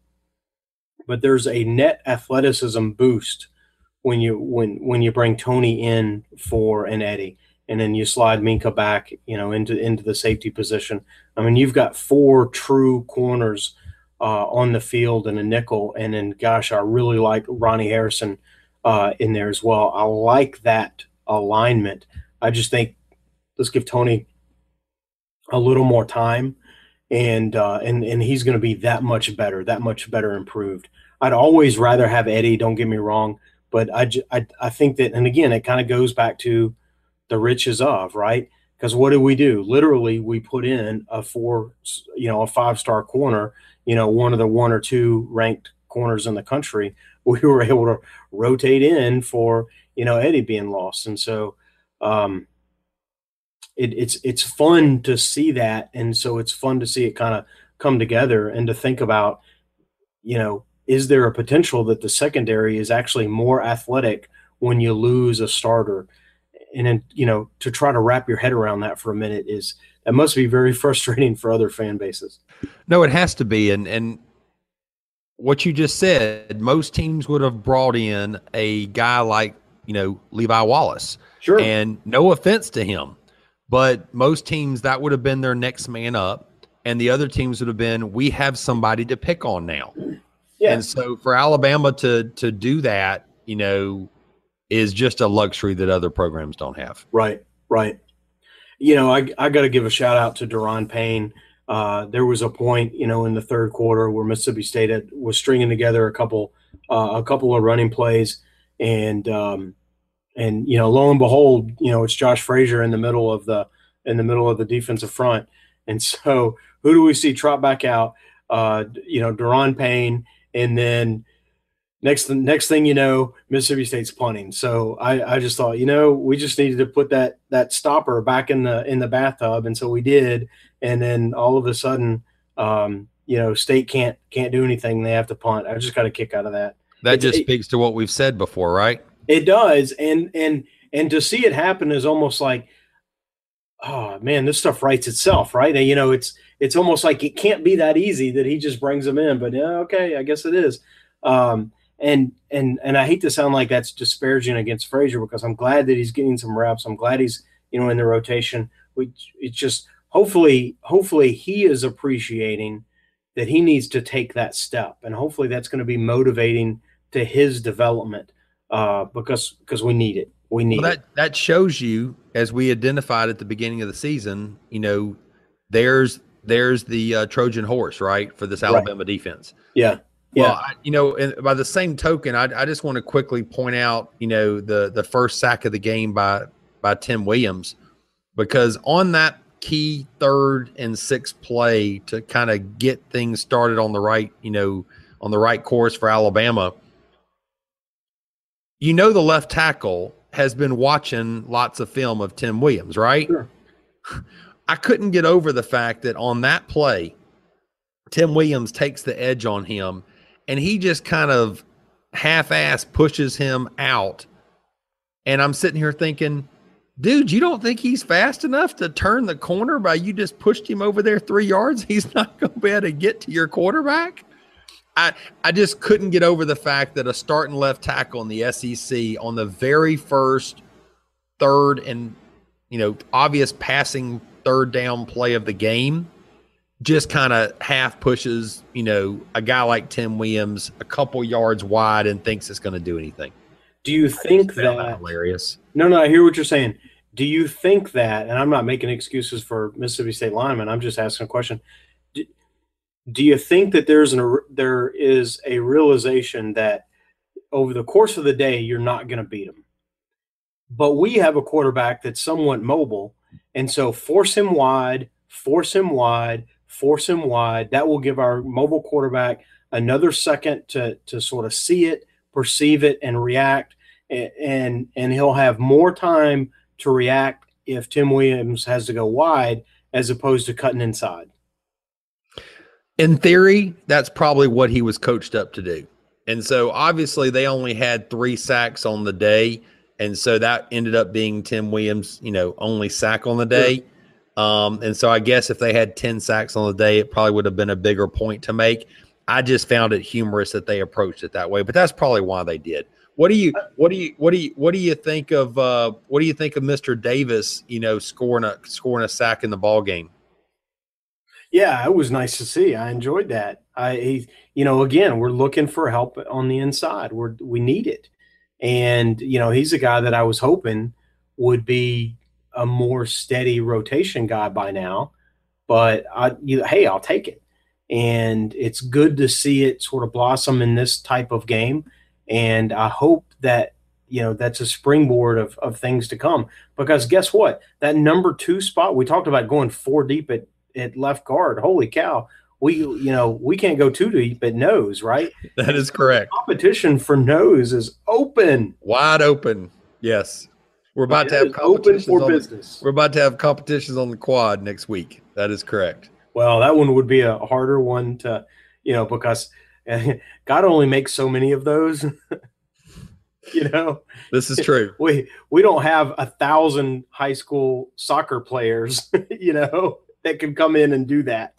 but there's a net athleticism boost when you when when you bring Tony in for an Eddie and then you slide Minkah back, you know, into into the safety position. I mean, you've got four true corners uh, on the field and a nickel, and then gosh, I really like Ronnie Harrison uh, in there as well. I like that alignment. I just think let's give Tony a little more time and uh, and and he's going to be that much better, that much better improved. I'd always rather have Eddie. Don't get me wrong, but I I, I think that, and again, it kind of goes back to the riches of right because what do we do? Literally, we put in a four, you know, a five star corner, you know, one of the one or two ranked corners in the country. [laughs] We were able to rotate in for you know Eddie being lost, and so um, it, it's it's fun to see that, and so it's fun to see it kind of come together and to think about, you know, is there a potential that the secondary is actually more athletic when you lose a starter? And then, you know, to try to wrap your head around that for a minute is that must be very [laughs] frustrating for other fan bases. No, it has to be, and and what you just said, most teams would have brought in a guy like, you know, Levi Wallace. Sure. And no offense to him, but most teams that would have been their next man up. And the other teams would have been, we have somebody to pick on now. Yeah. And so for Alabama to to do that, you know, is just a luxury that other programs don't have. Right, right. You know, I I got to give a shout out to Da'Ron Payne. Uh, there was a point, you know, in the third quarter where Mississippi State had, was stringing together a couple uh, a couple of running plays, and um, and you know, lo and behold, you know, it's Josh Frazier in the middle of the in the middle of the defensive front, and [laughs] so who do we see trot back out? Uh, you know, Da'Ron Payne, and then next next thing you know, Mississippi State's punting. So I, I just thought, you know, we just needed to put that that stopper back in the in the bathtub, and so we did. And then all of a sudden, um, you know, State can't can't do anything. They have to punt. I just got a kick out of that. That It's- just it- speaks to what we've said before, right? It does, and and and to see it happen is almost like, oh man, this stuff writes itself, right? And, you know, it's it's almost like it can't be that easy that he just brings them in. But yeah, okay, I guess it is. Um, and and and I hate to sound like that's disparaging against Frazier because I'm glad that he's getting some reps. I'm glad he's you know in the rotation. We it's just hopefully hopefully he is appreciating that he needs to take that step, and hopefully that's going to be motivating to his development uh, because because we need it. We need Well, it. that that shows you, as we identified at the beginning of the season, you know, there's there's the uh, Trojan horse, right, for this Right. Alabama defense. Yeah, yeah, Well, I, you know, and by the same token, I, I just want to quickly point out, you know, the the first sack of the game by by Tim Williams, because on that key third and sixth play to kind of get things started on the right, you know, on the right course for Alabama. You know, the left tackle has been watching lots of film of Tim Williams, right? Sure. I couldn't get over the fact that on that play, Tim Williams takes the edge on him and he just kind of half ass pushes him out. And I'm sitting here thinking, dude, you don't think he's fast enough to turn the corner by you just pushed him over there three yards? [laughs] He's not going to be able to get to your quarterback. I, I just couldn't get over the fact that a starting left tackle in the SEC on the very first third and you know obvious passing third down play of the game just kind of half pushes you know a guy like Tim Williams a couple yards wide and thinks it's going to do anything. Do you think that? hilarious? No, no, I hear what you're saying. Do you think that? And I'm not making excuses for Mississippi State linemen. I'm just asking a question. Do, do you think that there's an there is a realization that over the course of the day you're not going to beat them, but we have a quarterback that's somewhat mobile, and so force him wide, force him wide, force him wide. That will give our mobile quarterback another second to to sort of see it, perceive it, and react a- and and he'll have more time to react if Tim Williams has to go wide as opposed to cutting inside. In theory, that's probably what he was coached up to do. And so obviously they only had three sacks on the day. And so that ended up being Tim Williams, you know, only sack on the day. Um, and so I guess if they had 10 sacks on the day, it probably would have been a bigger point to make. I just found it humorous that they approached it that way, but that's probably why they did. What do you what do you what do you what do you think of uh what do you think of Mr. Davis, you know, scoring a scoring a sack in the ball game? Yeah, it was nice to see. I enjoyed that. I, he, you know, again, we're looking for help on the inside. We're we need it, and you know, he's a guy that I was hoping would be a more steady rotation guy by now. But I, you, hey, I'll take it, and it's good to see it sort of blossom in this type of game. And I hope that you know that's a springboard of of things to come. Because guess what? That number two spot we talked about going four deep at at left guard. Holy cow. We you know, we can't go too deep at nose, right? [laughs] That is correct. Competition for nose is open. Wide open. Yes. We're about to have open for on the- business. we're about to have competitions on the quad next week. That is correct. Well, that one would be a harder one to, you know, because [laughs] God only makes so many of those. [laughs] you know, This is true. [laughs] we we don't have a thousand high school soccer players, you know, that can come in and do that.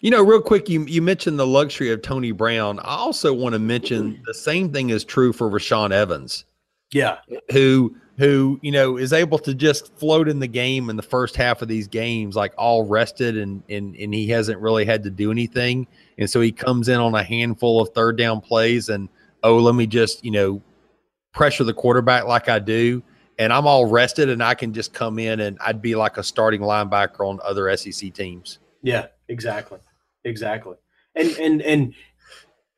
You know, real quick, you you mentioned the luxury of Tony Brown. I also want to mention the same thing is true for Rashaan Evans. Yeah, who who you know is able to just float in the game in the first half of these games, like all rested and and and he hasn't really had to do anything, and so he comes in on a handful of third down plays and oh, let me just you know pressure the quarterback like I do, and I'm all rested and I can just come in and I'd be like a starting linebacker on other SEC teams. Yeah, exactly. Exactly. And and and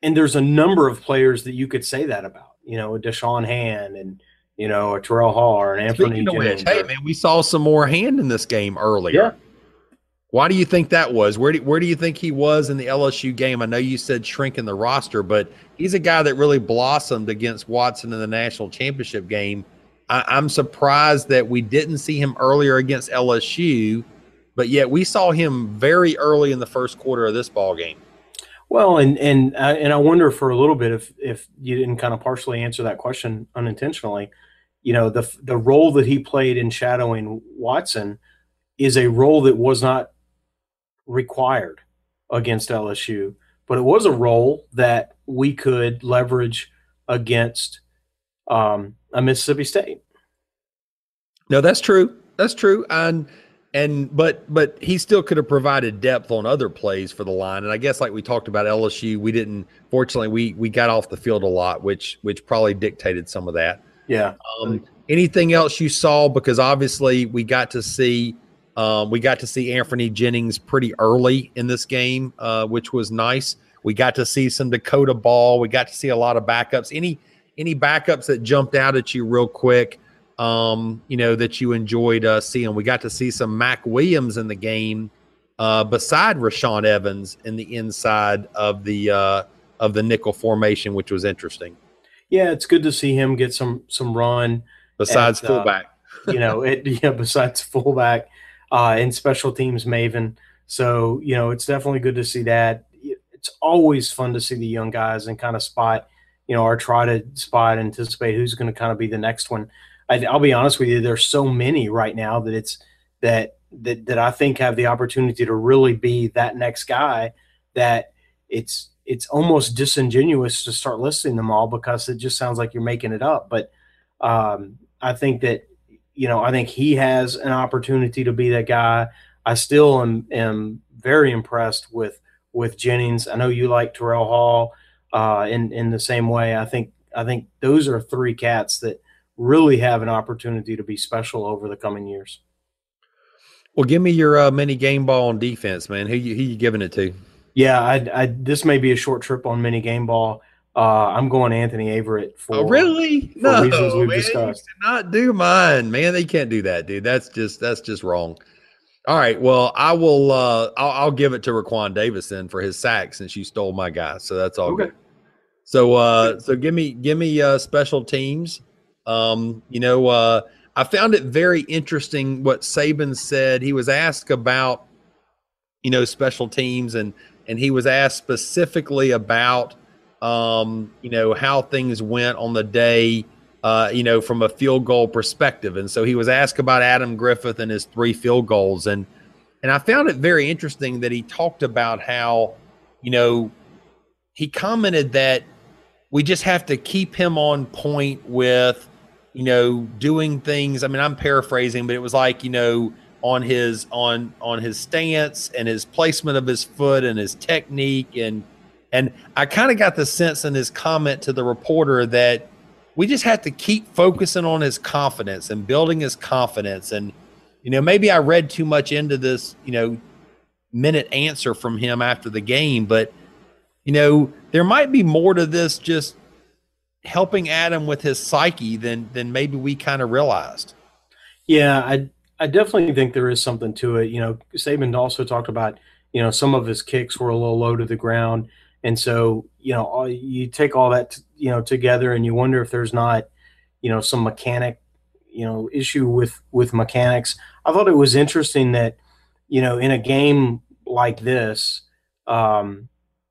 and there's a number of players that you could say that about. You know, a Da'Shawn Hand and you know, a Terrell Hall or an Anthony Jones. which, hey man, we saw some more hand in this game earlier. Yeah. Why do you think that was? Where do, where do you think he was in the LSU game? I know you said shrinking the roster, but he's a guy that really blossomed against Watson in the national championship game. I, I'm surprised that we didn't see him earlier against LSU, but yet we saw him very early in the first quarter of this ball game. Well, and and uh, and I wonder for a little bit if if you didn't kind of partially answer that question unintentionally. You know, the the role that he played in shadowing Watson is a role that was not required against LSU, but it was a role that we could leverage against um, a Mississippi State. No, that's true. That's true. And and but but he still could have provided depth on other plays for the line. And I guess like we talked about LSU, we didn't fortunately we we got off the field a lot, which which probably dictated some of that. Yeah. Um, anything else you saw? Because obviously we got to see um, we got to see Anfernee Jennings pretty early in this game, uh, which was nice. We got to see some Dakota Ball. We got to see a lot of backups. Any any backups that jumped out at you real quick? Um, you know that you enjoyed uh, seeing. We got to see some Mac Williams in the game, uh, beside Rashaan Evans in the inside of the uh, of the nickel formation, which was interesting. Yeah, it's good to see him get some some run. Besides And, uh, fullback. you know, it [laughs] yeah, besides fullback uh and special teams maven. So, you know, it's definitely good to see that. It's always fun to see the young guys and kind of spot, you know, or try to spot anticipate who's going to kind of be the next one. I, I'll be honest with you, there's so many right now that it's that that that I think have the opportunity to really be that next guy that it's it's almost disingenuous to start listing them all because it just sounds like you're making it up. But um, I think that you know I think he has an opportunity to be that guy. I still am am very impressed with with Jennings. I know you like Terrell Hall uh, in in the same way. I think I think those are three cats that really have an opportunity to be special over the coming years. Well, give me your uh, mini game ball on defense, man. Who you who you giving it to? Yeah, I, I this may be a short trip on mini game ball. Uh, I'm going Anthony Averett for oh, really? for no, reasons we've man, discussed. Cannot do mine, man. They can't do that, dude. That's just that's just wrong. All right, well, I will. Uh, I'll, I'll give it to Raekwon Davis then for his sack since you stole my guy. So that's all Okay. good. So, uh, so give me give me uh, special teams. Um, you know, uh, I found it very interesting what Saban said. He was asked about, you know, special teams, and and he was asked specifically about, um, you know, how things went on the day, uh, you know, from a field goal perspective. And so he was asked about Adam Griffith and his three field goals, and and I found it very interesting that he talked about how, you know, he commented that we just have to keep him on point with you know doing things i mean i'm paraphrasing but it was like you know on his on on his stance and his placement of his foot and his technique and and i kind of got the sense in his comment to the reporter that we just have to keep focusing on his confidence and building his confidence and you know maybe i read too much into this you know minute answer from him after the game but you know, there might be more to this just helping Adam with his psyche than than maybe we kind of realized. Yeah, I I definitely think there is something to it. You know, Saban also talked about you know some of his kicks were a little low to the ground, and so you know all, you take all that t- you know together, and you wonder if there's not you know some mechanic you know issue with with mechanics. I thought it was interesting that you know in a game like this. Um,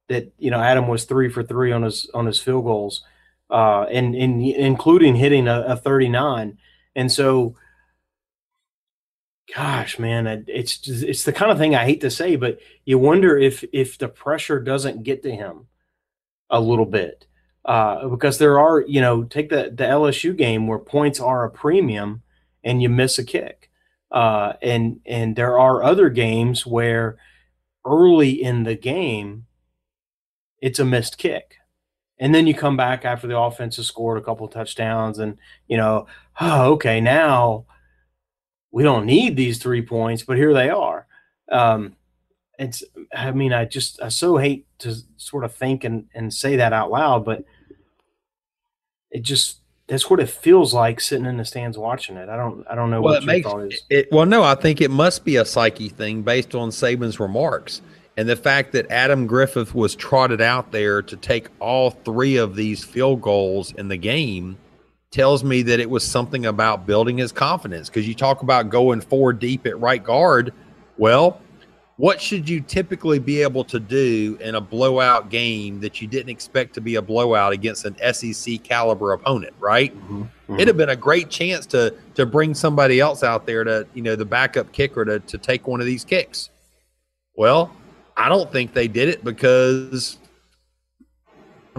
that you know Adam was three for three on his on his field goals, uh, and, and including hitting a, a 39. And so gosh, man, it's it's the kind of thing I hate to say, but you wonder if if the pressure doesn't get to him a little bit uh, because there are you know take the the LSU game where points are a premium and you miss a kick, uh, and and there are other games where early in the game it's a missed kick. And then you come back after the offense has scored a couple touchdowns, and you know, oh, okay, now we don't need these three points, but here they are. Um, it's, I mean, I just, I so hate to sort of think and, and say that out loud, but it just, that's what it feels like sitting in the stands watching it. I don't, I don't know Well, what it your makes thought is. it. Well, no, I think it must be a psyche thing based on Saban's remarks and the fact that Adam Griffith was trotted out there to take all three of these field goals in the game tells me that it was something about building his confidence. Because you talk about going four deep at right guard. Well, what should you typically be able to do in a blowout game that you didn't expect to be a blowout against an SEC caliber opponent, right? Mhm. It'd have been a great chance to to bring somebody else out there to, you know, the backup kicker to to take one of these kicks. Well, I don't think they did it because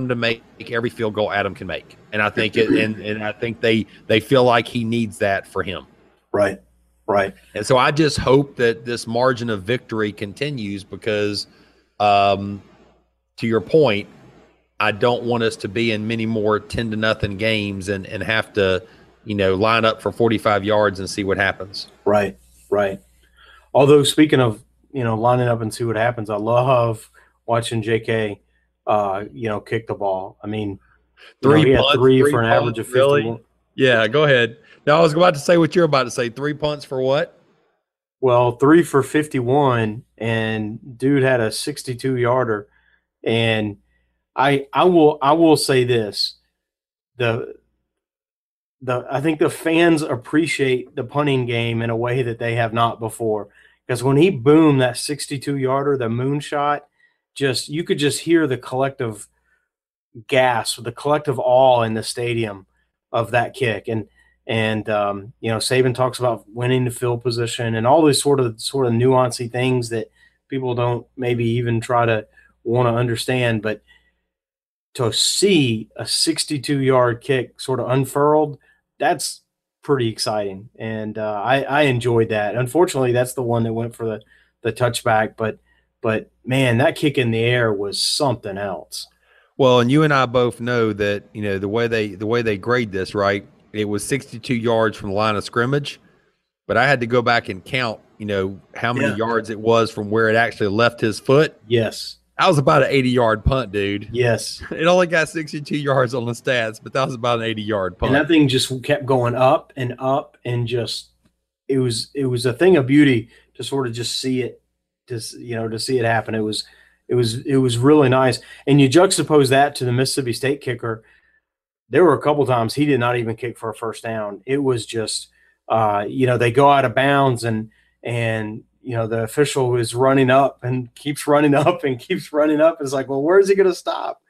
to make every field goal Adam can make. And I think it and, and I think they they feel like he needs that for him. Right, right. And so I just hope that this margin of victory continues because, um, to your point, I don't want us to be in many more 10 to nothing games and, and have to, you know, line up for 45 yards and see what happens. Right, right. Although speaking of you know lining up and see what happens, I love watching J.K. Uh, you know kick the ball. I mean, you know, Three punts, three, three for an punts, average of really? fifty-one. Yeah, go ahead. Now I was about to say what you're about to say. Three punts for what? Well, three for fifty-one, and dude had a sixty-two yarder. And I, I will, I will say this: the, the, I think the fans appreciate the punting game in a way that they have not before. Because when he boomed that sixty-two yarder, the moonshot, just you could just hear the collective gasp, the collective awe in the stadium of that kick. And and um, you know, Saban talks about winning the field position and all these sort of sort of nuancy things that people don't maybe even try to want to understand. But to see a 62 yard kick sort of unfurled, that's pretty exciting, and uh, I, I enjoyed that. Unfortunately, that's the one that went for the the touchback, but but man, that kick in the air was something else. Well, and you and I both know that you know the way they the way they grade this, right? It was 62 yards from the line of scrimmage, but I had to go back and count, you know, how many Yeah. yards it was from where it actually left his foot. Yes, That was about an 80 yard punt, dude. yes. [laughs] It only got 62 yards on the stats, but that was about an 80 yard punt. and that thing just kept going up and up and just it was it was a thing of beauty to sort of just see it just you know to see it happen. It was it was it was really nice. And you juxtapose that to the mississippi state kicker. There were a couple times he did not even kick for a first down. It was just uh you know they go out of bounds and and you know the official is running up and keeps running [laughs] up and keeps running up. It's like well where's he going to stop?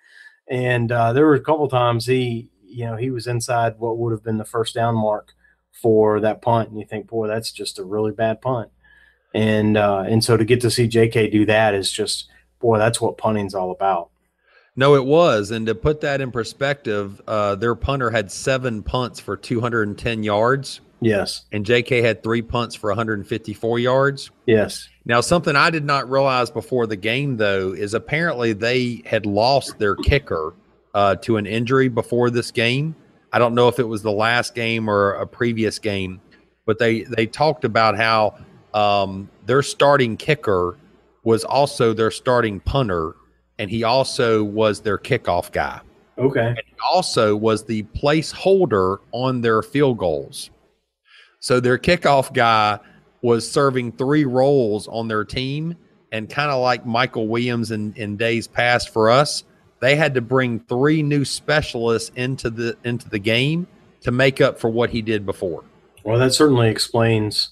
And uh, there were a couple times he you know he was inside what would have been the first down mark for that punt. And you think boy that's just a really bad punt and uh, and so to get to see JK do that is just boy that's what punting's all about no, it was. And to put that in perspective, uh, their punter had seven punts for 210 yards, yes and JK had three punts for 154 yards. yes Now, something I did not realize before the game, though, is apparently they had lost their kicker uh, to an injury before this game. I don't know if it was the last game or a previous game, but they they talked about how um, their starting kicker was also their starting punter, and he also was their kickoff guy. okay He also was the placeholder on their field goals. So their kickoff guy was serving three roles on their team, and kind of like Michael Williams in, in days past for us, they had to bring three new specialists into the into the game to make up for what he did before. well that certainly explains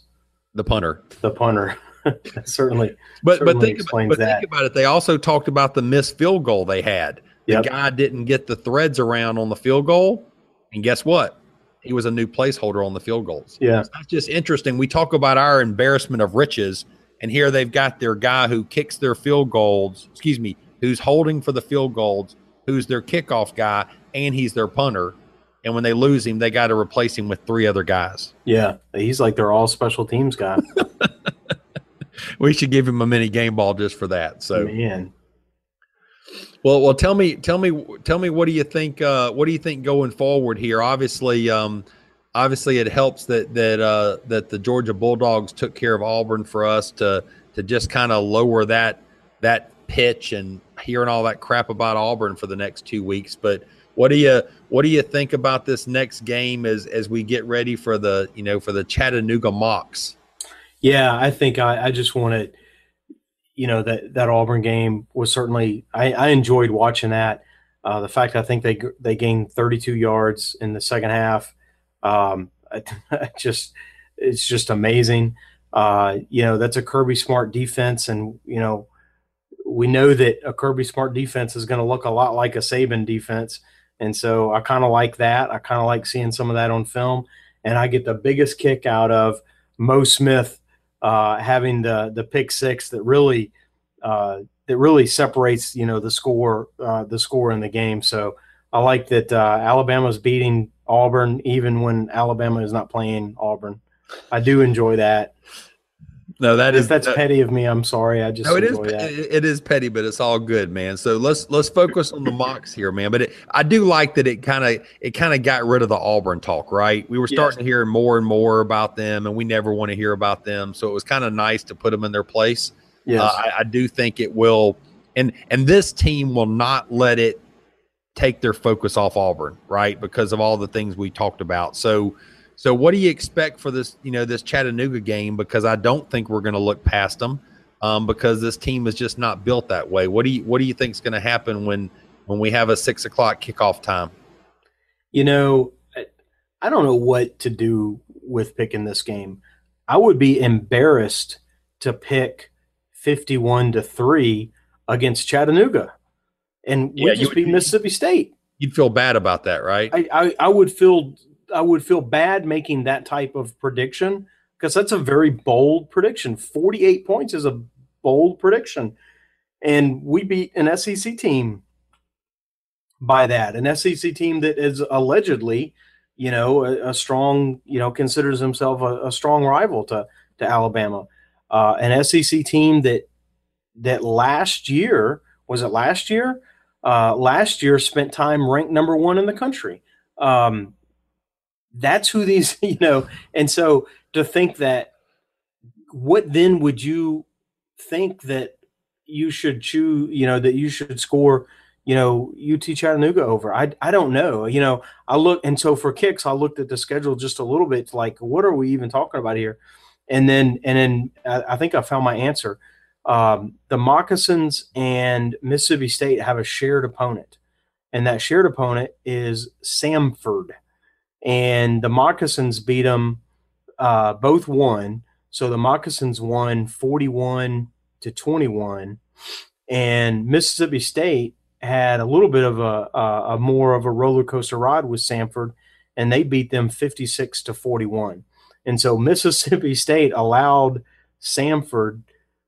The punter. the punter [laughs] certainly But but Certainly think about, but think about it. They also talked about the missed field goal they had. The guy didn't get the threads around on the field goal, and guess what? he was a new placeholder on the field goals. Yeah. That's just interesting. We talk about our embarrassment of riches, and here they've got their guy who kicks their field goals, excuse me, who's holding for the field goals, who's their kickoff guy, and he's their punter. And when they lose him, they got to replace him with three other guys. Yeah, he's like they're all special teams guy. [laughs] We should give him a mini game ball just for that. So Man, Well, well, tell me, tell me, tell me, what do you think? Uh, what do you think going forward here? Obviously, um, obviously, it helps that that uh, that the Georgia Bulldogs took care of Auburn for us to to just kind of lower that that pitch and hearing all that crap about Auburn for the next two weeks. But what do you what do you think about this next game as as we get ready for the you know for the Chattanooga Mocs? yeah, I think I, I just wanted, you know, that that Auburn game was certainly I, I enjoyed watching that. Uh, the fact I think they they gained 32 yards in the second half, um, I, [laughs] I just it's just amazing. Uh, you know, that's a Kirby Smart defense, and you know, we know that a Kirby Smart defense is going to look a lot like a Saban defense, and so I kind of like that. I kind of like seeing some of that on film, and I get the biggest kick out of Mo Smith uh, having the the pick six that really uh, that really separates you know the score uh, the score in the game. So I like that uh, Alabama's beating Auburn even when Alabama is not playing Auburn. I do enjoy that. No, that If is that's that- petty of me, I'm sorry. I just No, it is. enjoy that. It, it is petty, but it's all good, man. So let's let's focus on the Mocs here, man. But it, I do like that it kind of it kind of got rid of the Auburn talk, right? We were starting to hear more and more about them, and we never want to hear about them. So it was kind of nice to put them in their place. Yes. Uh, I, I do think it will, and and this team will not let it take their focus off Auburn, right? Because of all the things we talked about. So, so what do you expect for this? You know, this Chattanooga game? Because I don't think we're going to look past them, um, because this team is just not built that way. What do you What do you think is going to happen when when we have a six o'clock kickoff time? You know, I- I don't know what to do with picking this game. I would be embarrassed to pick 51 to 3 against Chattanooga. And Yeah, we you just would be- Mississippi State. You'd feel bad about that, right? I, I, I would feel I would feel bad making that type of prediction because that's a very bold prediction. 48 points is a bold prediction. And we beat an SEC team by that. An SEC team that is allegedly, you know, a, a strong, you know, considers himself a, a strong rival to to Alabama. Uh, an SEC team that that last year was it last year? Uh, last year spent time ranked number one in the country. Um, that's who these, [laughs] you know, and so to think that, what then would you think that you should choose, you know, that you should score, you know, UT Chattanooga over? I, I don't know. You know, I look, and so for kicks, I looked at the schedule just a little bit, like, what are we even talking about here? And then, and then I, I think I found my answer. Um, the Moccasins and Mississippi State have a shared opponent, and that shared opponent is Samford. And the Moccasins beat them, uh, both won. So the Moccasins won 41 to 21, and Mississippi State had a little bit of a, a, a more of a roller coaster ride with Samford, and they beat them 56 to 41. And so [laughs] Mississippi State allowed Samford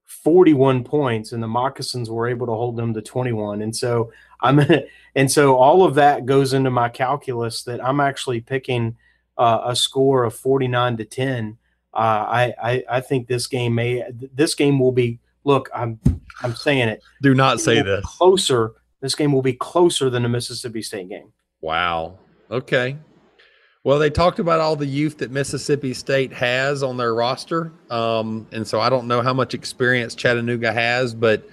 41 points and the moccasins were able to hold them to 21 and so i'm [laughs] and so all of that goes into my calculus that i'm actually picking uh, a score of 49 to 10 uh, I, I i think this game may this game will be look i'm i'm saying it Do not say this. closer this game will be closer than the mississippi state game Wow. Okay. Well, they talked about all the youth that Mississippi State has on their roster. Um, and so I don't know how much experience Chattanooga has, but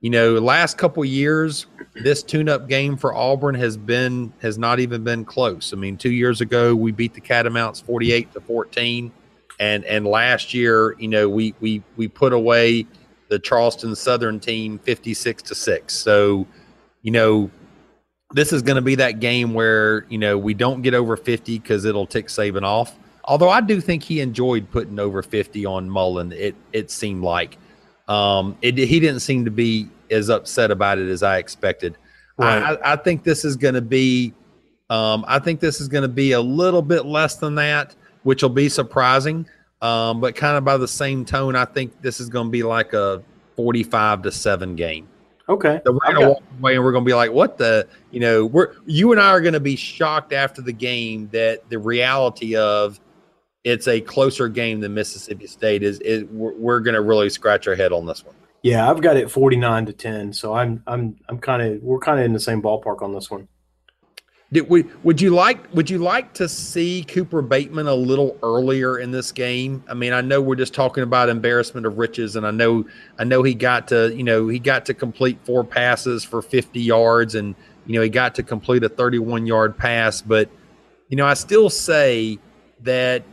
you know, last couple years, this tune-up game for Auburn has been has not even been close. I mean, two years ago we beat the Catamounts forty-eight to fourteen, and and last year, you know, we we we put away the Charleston Southern team fifty-six to six. So, you know, this is going to be that game where you know we don't get over 50 because it'll tick Saban off. Although I do think he enjoyed putting over 50 on Mullen. It it seemed like um, it, he didn't seem to be as upset about it as I expected. Right. I, I think this is going to be Um, I think this is going to be a little bit less than that, which will be surprising. Um, but kind of by the same tone, I think this is going to be like a 45 to 7 game. Okay. So we're going to walk away and we're going to be like, what the, you know, we're, you and I are going to be shocked after the game that the reality of it's a closer game than Mississippi State is, is we're, we're going to really scratch our head on this one. Yeah, I've got it 49 to 10. So I'm I'm I'm kind of we're kind of in the same ballpark on this one. Did we, would you like would you like to see Cooper Bateman a little earlier in this game? I mean, I know we're just talking about embarrassment of riches, and I know I know he got to you know he got to complete four passes for 50 yards, and you know he got to complete a 31 yard pass, but you know I still say that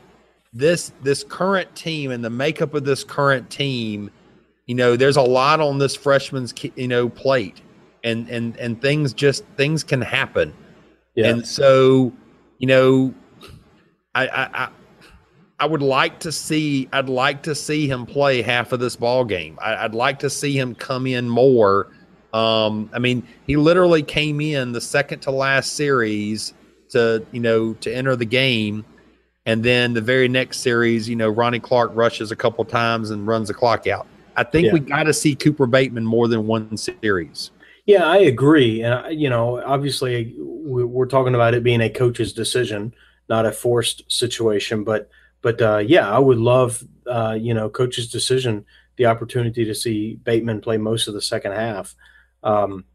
this this current team and the makeup of this current team, you know, there's a lot on this freshman's you know plate, and and and things just things can happen. Yeah. And so, you know, I, I I I would like to see I'd like to see him play half of this ball game. I, I'd like to see him come in more. Um, I mean, he literally came in the second to last series to you know to enter the game, and then the very next series, you know, Ronnie Clark rushes a couple times and runs the clock out. I think Yeah. we got to see Cooper Bateman more than one series. Yeah, I agree. And, I- you know, obviously we- we're talking about it being a coach's decision, not a forced situation. But, but uh, yeah, I would love, uh, you know, coach's decision, the opportunity to see Bateman play most of the second half. Um,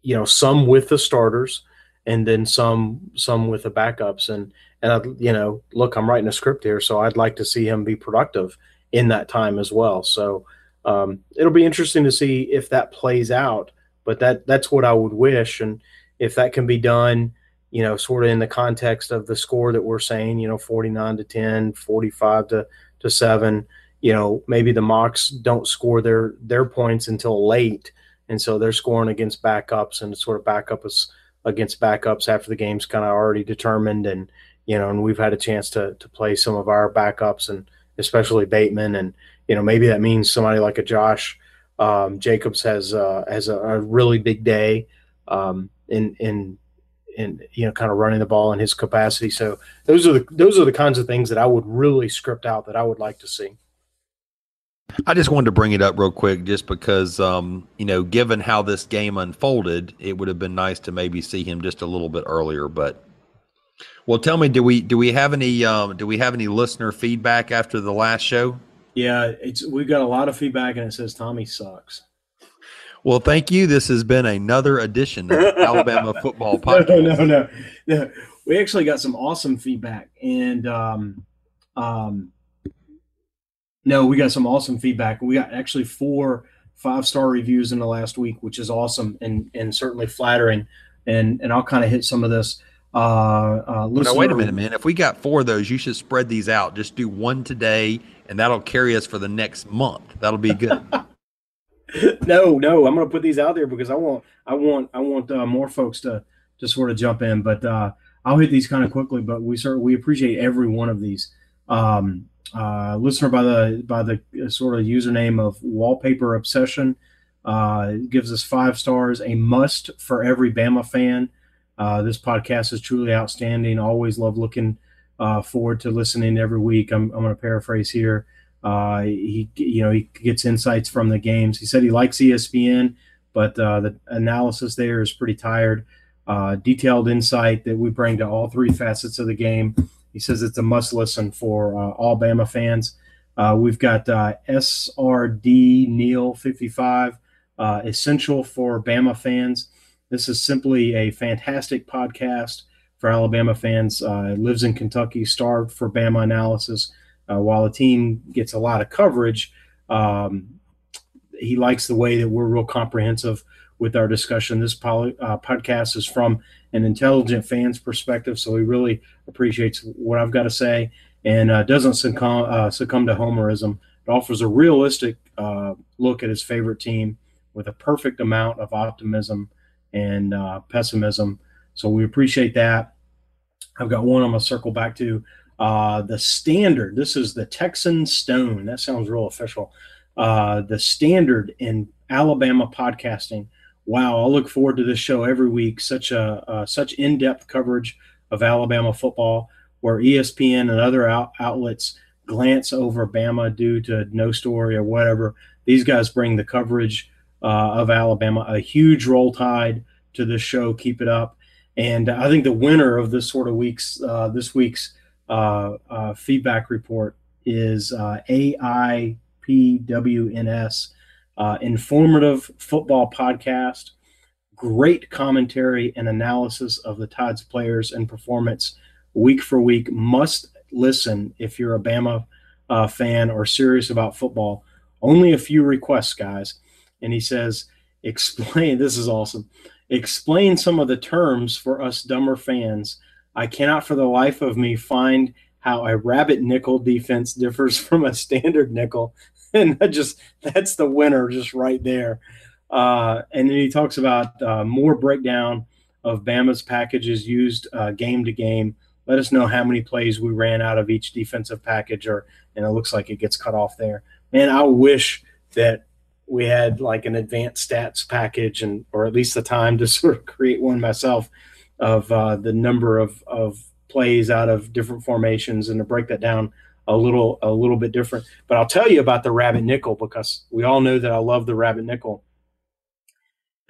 you know, some with the starters and then some some with the backups. And, and I, you know, look, I'm writing a script here, so I'd like to see him be productive in that time as well. So, um, it'll be interesting to see if that plays out. But that that's what I would wish, and if that can be done, you know, sort of in the context of the score that we're saying, you know, 49 to 10, 45 to, to 7, you know, maybe the Mocs don't score their their points until late, and so they're scoring against backups and sort of backups against backups after the game's kind of already determined, and you know, and we've had a chance to to play some of our backups and especially Bateman and you know maybe that means somebody like a Josh um, Jacobs has uh, has a, a really big day um, in in in you know kind of running the ball in his capacity. So those are the those are the kinds of things that I would really script out that I would like to see. I just wanted to bring it up real quick, just because, um, you know, given how this game unfolded, it would have been nice to maybe see him just a little bit earlier. But, well, tell me, do we do we have any um, do we have any listener feedback after the last show? Yeah, it's we've got a lot of feedback and it says Tommy sucks. Well, thank you. This has been another edition of [laughs] Alabama Football No, Podcast. no, no, no. We actually got some awesome feedback, and um, um, no, we got some awesome feedback. We got actually four five star reviews in the last week, which is awesome and and certainly flattering. And and I'll kind of hit some of this. Uh, uh, Now, listener- wait a minute, man. If we got four of those, you should spread these out. Just do one today, and that'll carry us for the next month. That'll be good. [laughs] no, no, I'm going to put these out there because I want, I want, I want uh, more folks to to sort of jump in. But uh, I'll hit these kind of quickly. But we sort we appreciate every one of these. Um, uh, listener by the by the sort of username of Wallpaper Obsession uh, gives us five stars. A must for every Bama fan. Uh, this podcast is truly outstanding. Always love looking uh, forward to listening every week. I'm, I'm going to paraphrase here. Uh, he, you know, he gets insights from the games. He said he likes ESPN, but uh, the analysis there is pretty tired. Uh, detailed insight that we bring to all three facets of the game. He says it's a must listen for uh, all Bama fans. Uh, we've got uh, SRD Neil 55, uh, essential for Bama fans. This is simply a fantastic podcast for Alabama fans. Uh, lives in Kentucky, starved for Bama analysis. Uh, while the team gets a lot of coverage, um, he likes the way that we're real comprehensive with our discussion. This poly, uh, podcast is from an intelligent fan's perspective, so he really appreciates what I've got to say and uh, doesn't succumb, uh, succumb to homerism. It offers a realistic uh, look at his favorite team with a perfect amount of optimism and uh, pessimism. So we appreciate that. I've got one I'm going to circle back to. Uh, the standard, this is the Texan Stone. That sounds real official. The standard in Alabama podcasting wow, I'll look forward to this show every week. Such a uh, such in depth coverage of Alabama football, where ESPN and other out- outlets glance over Bama due to no story or whatever. These guys bring the coverage uh, of Alabama, a huge roll tide to this show. Keep it up. And I think the winner of this sort of week's uh, this week's uh, uh, feedback report is uh, AIPWNS, uh, informative football podcast, great commentary and analysis of the Tides players and performance week for week. Must listen if you're a Bama uh, fan or serious about football. Only a few requests, guys. And he says, explain. [laughs] This is awesome. Explain some of the terms for us dumber fans. I cannot for the life of me find how a rabbit nickel defense differs [laughs] from a standard nickel. [laughs] And that just that's the winner just right there. Uh, and then he talks about uh, more breakdown of Bama's packages used uh, game to game. Let us know how many plays we ran out of each defensive package, or and it looks like it gets cut off there. Man, I wish that we had like an advanced stats package, and or at least the time to [laughs] sort of create one myself of uh, the number of of plays out of different formations and to break that down a little a little bit different. But I'll tell you about the rabbit nickel because we all know that I love the rabbit nickel.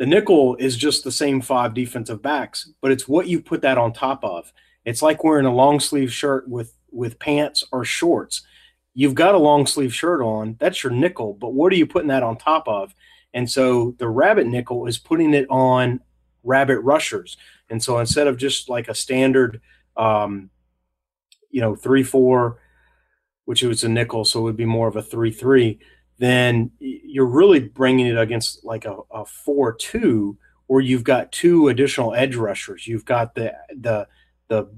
The nickel is just the same five defensive backs, but it's what you put that on top of. It's like wearing a long sleeve shirt with with pants or shorts. You've got a long sleeve shirt on, that's your nickel, but what are you putting that on top of? And so the rabbit nickel is putting it on rabbit rushers. And so instead of just like a standard um, you know, three four, which it was a nickel, so it would be more of a three three. Then you're really bringing it against like a, a four two, where you've got two additional edge rushers. You've got the the the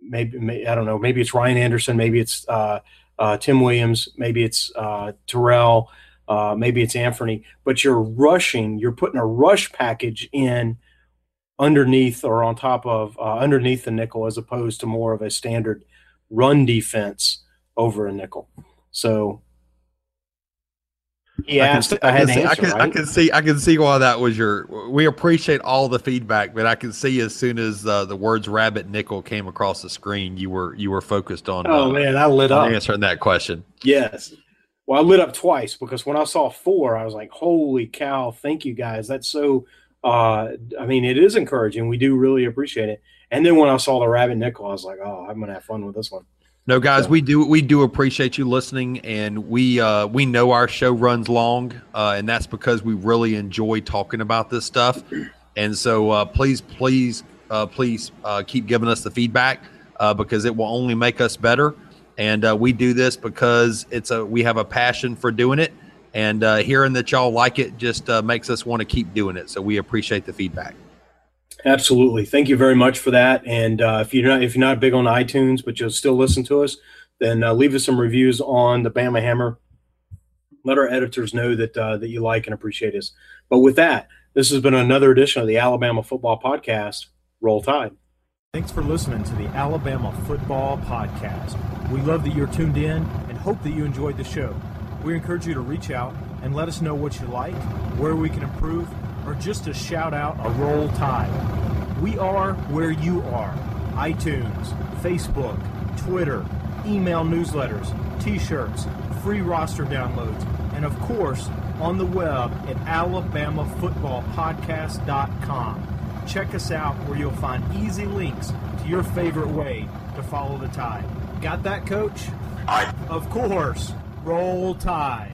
maybe, maybe I don't know, maybe it's Ryan Anderson, maybe it's uh, uh, Tim Williams, maybe it's uh, Terrell, uh, maybe it's Anthony, but you're rushing, you're putting a rush package in underneath or on top of uh, underneath the nickel as opposed to more of a standard run defense over a nickel. So he asked, I, can, see, I, I, can, right? I can see, I can see why that was your. We appreciate all the feedback, but I can see as soon as uh, the words "rabbit nickel" came across the screen, you were you were focused on. Oh uh, man, I lit up answering that question. Yes. Well, I lit up twice because when I saw four, I was like, "Holy cow! Thank you guys. That's so uh, I mean, it is encouraging. We do really appreciate it. And then when I saw the rabbit nickel, I was like, oh, I'm gonna have fun with this one. No, guys, So- we do we do appreciate you listening, and we uh, we know our show runs long, uh, and that's because we really enjoy talking about this stuff. And so, uh, please, please, uh, please uh, keep giving us the feedback uh, because it will only make us better. And uh, we do this because it's a we have a passion for doing it, and uh, hearing that y'all like it just uh, makes us want to keep doing it. So we appreciate the feedback. Absolutely. Thank you very much for that. And uh, if you're not if you're not big on iTunes, but you'll still listen to us, then uh, leave us some reviews on the Bama Hammer. Let our editors know that uh, that you like and appreciate us. But with that, this has been another edition of the Alabama Football Podcast. Roll Tide. Thanks for listening to the Alabama Football Podcast. We love that you're tuned in and hope that you enjoyed the show. We encourage you to reach out and let us know what you like, where we can improve, or just to shout out a roll tide. We are where you are iTunes, Facebook, Twitter, email newsletters, t shirts, free roster downloads, and of course, on the web at alabamafootballpodcast.com. Check us out where you'll find easy links to your favorite way to follow the tide. Got that, coach? Aye. Of course. Roll tide.